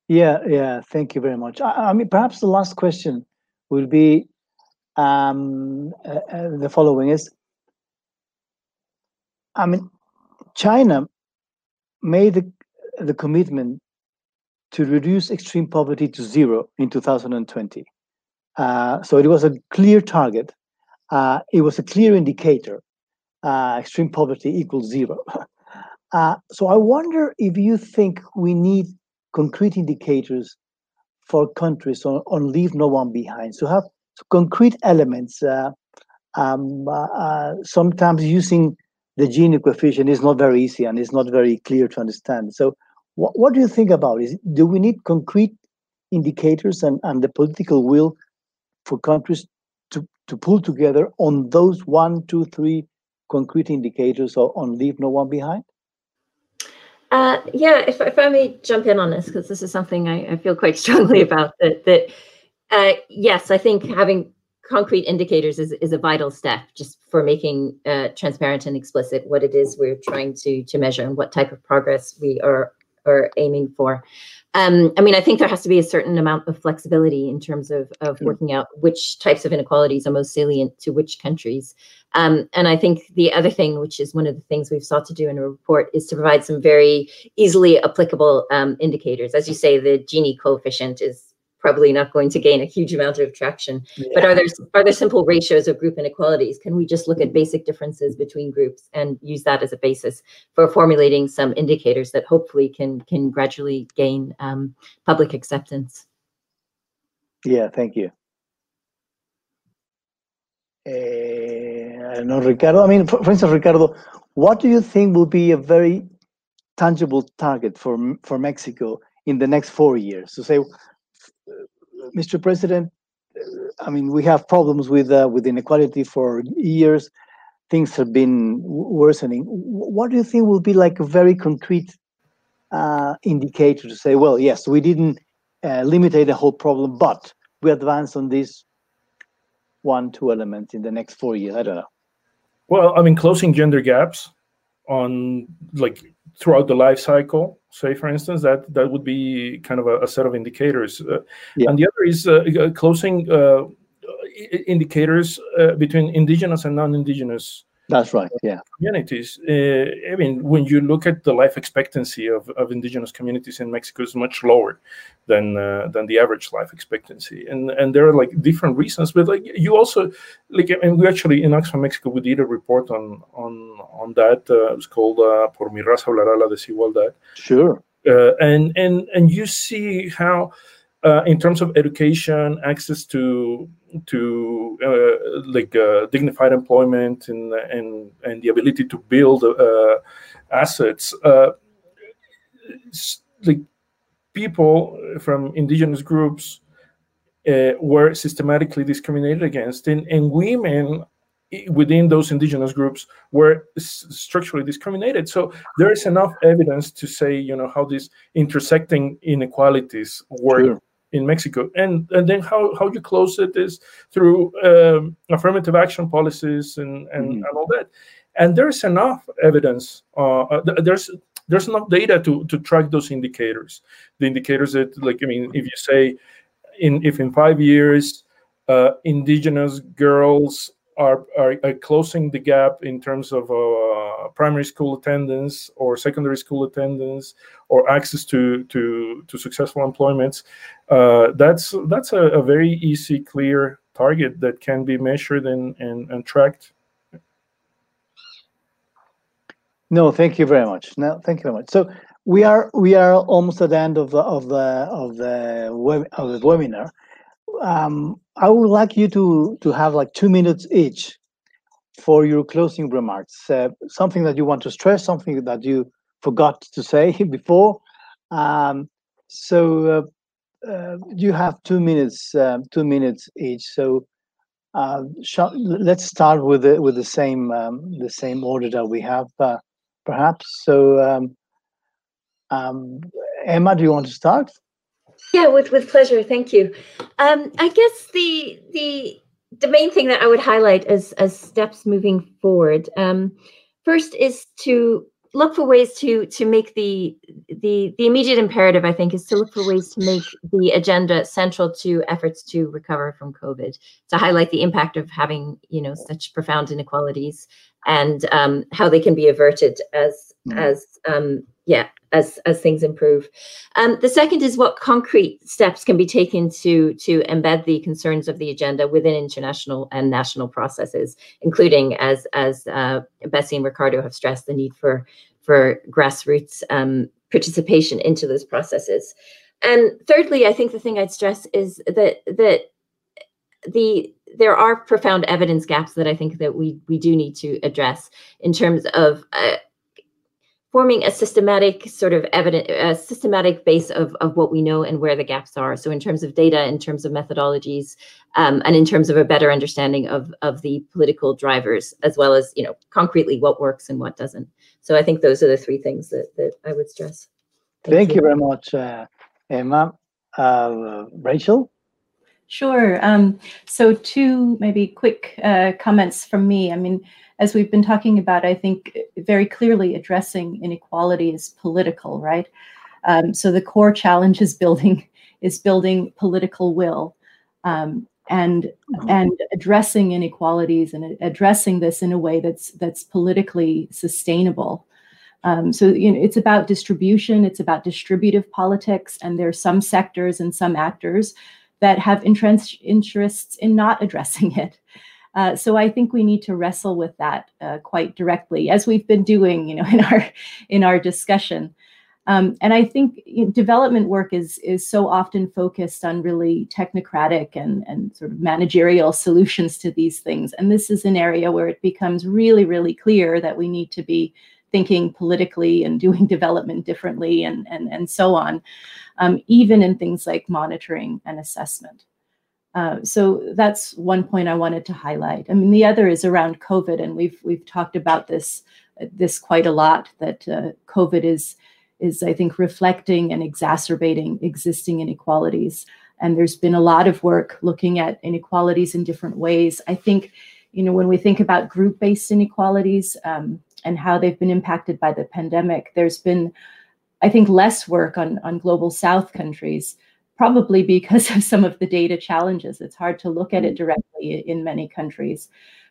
Speaker 2: Yeah, yeah. Thank you very much. I, I mean, perhaps the last question will be um, uh, uh, the following: Is I mean, China made the, the commitment to reduce extreme poverty to zero in 2020. Uh, so it was a clear target. Uh, it was a clear indicator. Uh, extreme poverty equals zero. Uh, so I wonder if you think we need concrete indicators for countries on, on leave no one behind. So have concrete elements. Uh, um, uh, sometimes using the Gini coefficient is not very easy and it's not very clear to understand. So, what, what do you think about it? Do we need concrete indicators and, and the political will for countries to, to pull together on those one, two, three concrete indicators or on leave no one behind?
Speaker 3: Uh, yeah, if, if I may jump in on this, because this is something I, I, feel quite strongly about, that, that uh, yes, I think having concrete indicators is, is a vital step just for making uh, transparent and explicit what it is we're trying to, to measure and what type of progress we are, are aiming for. Um, I mean, I think there has to be a certain amount of flexibility in terms of, of working out which types of inequalities are most salient to which countries. Um, and I think the other thing, which is one of the things we've sought to do in a report, is to provide some very easily applicable um, indicators. As you say, the Gini coefficient is probably not going to gain a huge amount of traction. Yeah. But are there are there simple ratios of group inequalities? Can we just look at basic differences between groups and use that as a basis for formulating some indicators that hopefully can can gradually gain um, public acceptance?
Speaker 2: Yeah, thank you. Uh, no, Ricardo. I mean, for, for instance, Ricardo, what do you think will be a very tangible target for for Mexico in the next four years? To say, Mr. President, I mean, we have problems with uh, with inequality for years. Things have been worsening. What do you think will be like a very concrete uh, indicator to say, well, yes, we didn't uh, the whole problem, but we advanced on this one, two elements in the next four years? I don't know.
Speaker 6: Well, I mean, closing gender gaps on like throughout the life cycle say for instance that that would be kind of a, a set of indicators uh, yeah. and the other is uh, closing uh, indicators uh, between indigenous and non-indigenous
Speaker 2: that's right. Yeah.
Speaker 6: Communities. Uh, I mean, when you look at the life expectancy of, of indigenous communities in Mexico is much lower than uh, than the average life expectancy, and and there are like different reasons. But like you also like, and we actually in Oxfam Mexico we did a report on on on that. Uh, it was called uh, "Por mi raza hablará la desigualdad."
Speaker 2: Sure.
Speaker 6: Uh, and and and you see how uh, in terms of education, access to to uh, like uh, dignified employment and and and the ability to build uh, assets, uh, like people from indigenous groups uh, were systematically discriminated against, and, and women within those indigenous groups were structurally discriminated. So there is enough evidence to say, you know, how these intersecting inequalities work. Sure in Mexico. And and then how, how you close it is through um, affirmative action policies and, and, mm-hmm. and all that. And there's enough evidence. Uh, uh there's there's enough data to to track those indicators. The indicators that like I mean, if you say in if in five years uh, indigenous girls are, are, are, closing the gap in terms of uh, primary school attendance or secondary school attendance or access to to, to successful employments. Uh, that's that's a, a, very easy, clear target that can be measured and, and, and tracked.
Speaker 2: No, thank you very much. No, thank you very much. So we are we are almost at the end of the of the of the web, of the webinar. Um, I would like you to to have like two minutes each for your closing remarks. Uh, something that you want to stress, something that you forgot to say before. Um, so uh, uh, you have two minutes, um, two minutes each. So uh, let's start with the with the same um, the same order that we have, uh, perhaps. So um, um, Emma, do you want to start?
Speaker 3: Yeah, with with pleasure. Thank you. Um, I guess the the the main thing that I would highlight as as steps moving forward. Um, first is to look for ways to to make the the the immediate imperative. I think is to look for ways to make the agenda central to efforts to recover from COVID. To highlight the impact of having you know such profound inequalities and um, how they can be averted as mm. as um, yeah as as things improve. Um, the second is what concrete steps can be taken to to embed the concerns of the agenda within international and national processes, including as as uh, Bessie and Ricardo have stressed the need for for grassroots um, participation into those processes. And thirdly, I think the thing I'd stress is that that the there are profound evidence gaps that I think that we we do need to address in terms of uh, forming a systematic sort of evidence, a systematic base of, of what we know and where the gaps are so in terms of data in terms of methodologies um, and in terms of a better understanding of of the political drivers as well as you know concretely what works and what doesn't So I think those are the three things that, that I would stress.
Speaker 2: Thank, Thank you. you. very much, uh, Emma. Uh, Rachel?
Speaker 4: Sure. Um, so two maybe quick uh, comments from me. I mean, as we've been talking about, I think very clearly addressing inequality is political, right? Um, so the core challenge is building is building political will um, and mm-hmm. and addressing inequalities and addressing this in a way that's that's politically sustainable. Um, so you know, it's about distribution, it's about distributive politics, and there are some sectors and some actors that have interest, interests in not addressing it. Uh, so I think we need to wrestle with that uh, quite directly, as we've been doing, you know, in our in our discussion. Um, and I think you know, development work is is so often focused on really technocratic and and sort of managerial solutions to these things. And this is an area where it becomes really, really clear that we need to be thinking politically and doing development differently and and and so on, um, even in things like monitoring and assessment. Uh, so that's one point I wanted to highlight. I mean, the other is around COVID, and we've we've talked about this this quite a lot. That uh, COVID is is I think reflecting and exacerbating existing inequalities. And there's been a lot of work looking at inequalities in different ways. I think, you know, when we think about group-based inequalities um, and how they've been impacted by the pandemic, there's been, I think, less work on on global South countries probably because of some of the data challenges. It's hard to look at it mm-hmm. directly in many countries.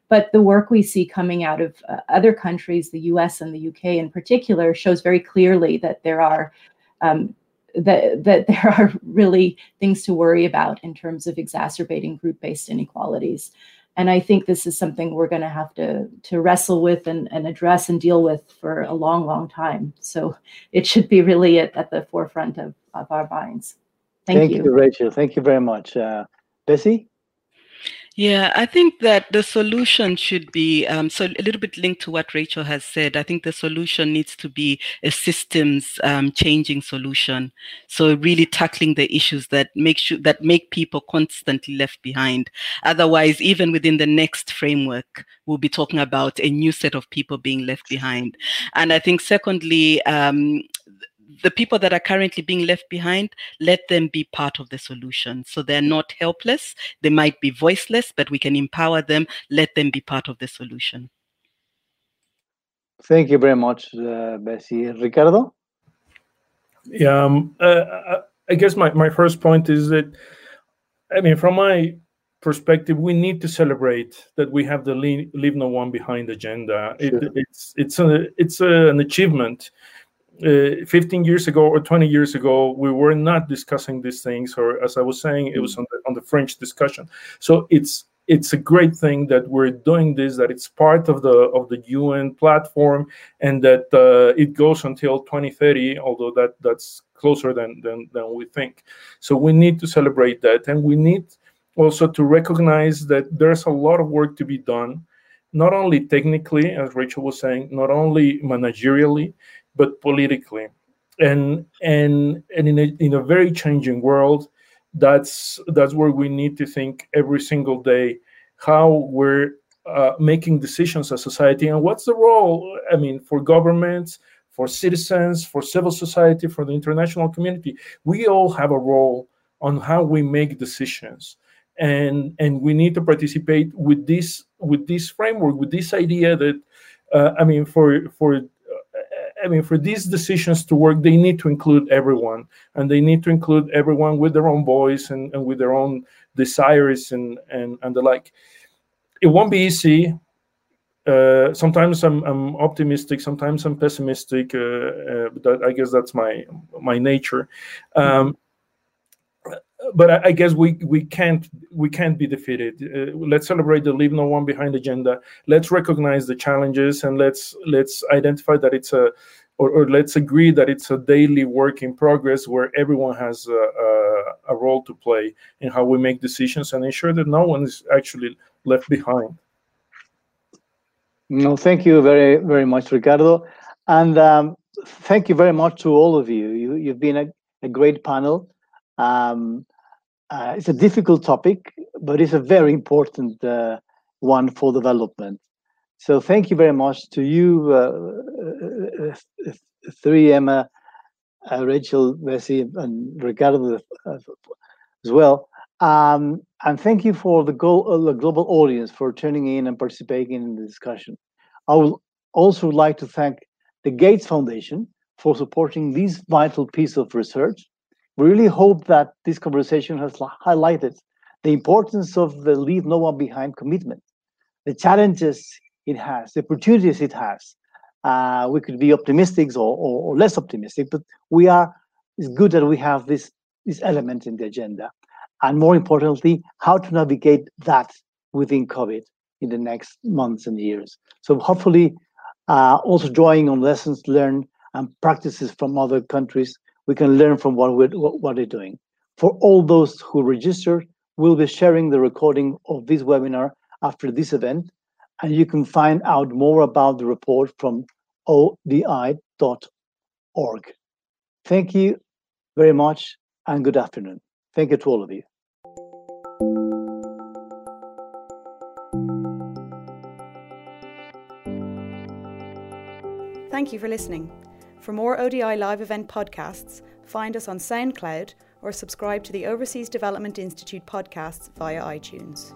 Speaker 4: But the work we see coming out of uh, other countries, the US and the UK in particular, shows very clearly that there are. Um, that, that there are really things to worry about in terms of exacerbating group-based inequalities and i think this is something we're going to have to to wrestle with and, and address and deal with for a long long time so it should be really at, at the forefront of, of our minds Thank,
Speaker 2: Thank
Speaker 4: you.
Speaker 2: you. Rachel. Thank you very much. Uh, Bessie?
Speaker 5: Yeah, I think that the solution should be um, so a little bit linked to what Rachel has said. I think the solution needs to be a systems um, changing solution. So really tackling the issues that make sure that make people constantly left behind. Otherwise, even within the next framework, we'll be talking about a new set of people being left behind. And I think secondly, um, the people that are currently being left behind, let them be part of the solution. So they're not helpless. They might be voiceless, but we can empower them. Let them be part of the solution.
Speaker 2: Thank you very much, uh, Bessie. Ricardo?
Speaker 6: Yeah, um, uh, I guess my, my first point is that, I mean, from my perspective, we need to celebrate that we have the leave, leave no one behind agenda. Sure. It, it's it's a, it's a, an achievement uh, 15 years ago or 20 years ago, we were not discussing these things, or as I was saying, it was on the, on the French discussion. So it's it's a great thing that we're doing this, that it's part of the of the UN platform, and that uh, it goes until 2030. Although that that's closer than, than than we think. So we need to celebrate that, and we need also to recognize that there's a lot of work to be done not only technically, as Rachel was saying, not only managerially, but politically. And and and in a in a very changing world, that's that's where we need to think every single day how we're uh, making decisions as society and what's the role i mean for governments for citizens for civil society for the international community we all have a role on how we make decisions and and we need to participate with this with this framework with this idea that uh, i mean for for I mean, for these decisions to work, they need to include everyone, and they need to include everyone with their own voice and, and with their own desires and, and and the like. It won't be easy. Uh, sometimes I'm, I'm optimistic, sometimes I'm pessimistic. Uh, uh, that, I guess that's my my nature. Um, but I, I, guess we we can't we can't be defeated. Uh, let's celebrate the leave no one behind agenda. Let's recognize the challenges and let's let's identify that it's a or, or let's agree that it's a daily work in progress where everyone has a, a, a role to play in how we make decisions and ensure that no one is actually left behind.
Speaker 2: No, thank you very very much, Ricardo, and um, thank you very much to all of you. You you've been a, a great panel. Um, uh, it's a difficult topic, but it's a very important uh, one for development. So thank you very much to you, uh, three Emma, uh, Rachel, Bessie, and Ricardo uh, as well. Um, and thank you for the, uh, the global audience for tuning in and participating in the discussion. I would also like to thank the Gates Foundation for supporting this vital piece of research. We really hope that this conversation has highlighted the importance of the Leave No One Behind commitment, the challenges it has, the opportunities it has. Uh, we could be optimistic or, or, or, less optimistic, but we are. It's good that we have this this element in the agenda, and more importantly, how to navigate that within COVID in the next months and years. So hopefully, uh, also drawing on lessons learned and practices from other countries, we can learn from what we're what, they're doing. For all those who registered, we'll be sharing the recording of this webinar after this event, and you can find out more about the report from odi.org. Thank you very much and good afternoon. Thank you to all of you.
Speaker 1: Thank you for listening. For more ODI live event podcasts, find us on SoundCloud or subscribe to the Overseas Development Institute podcasts via iTunes.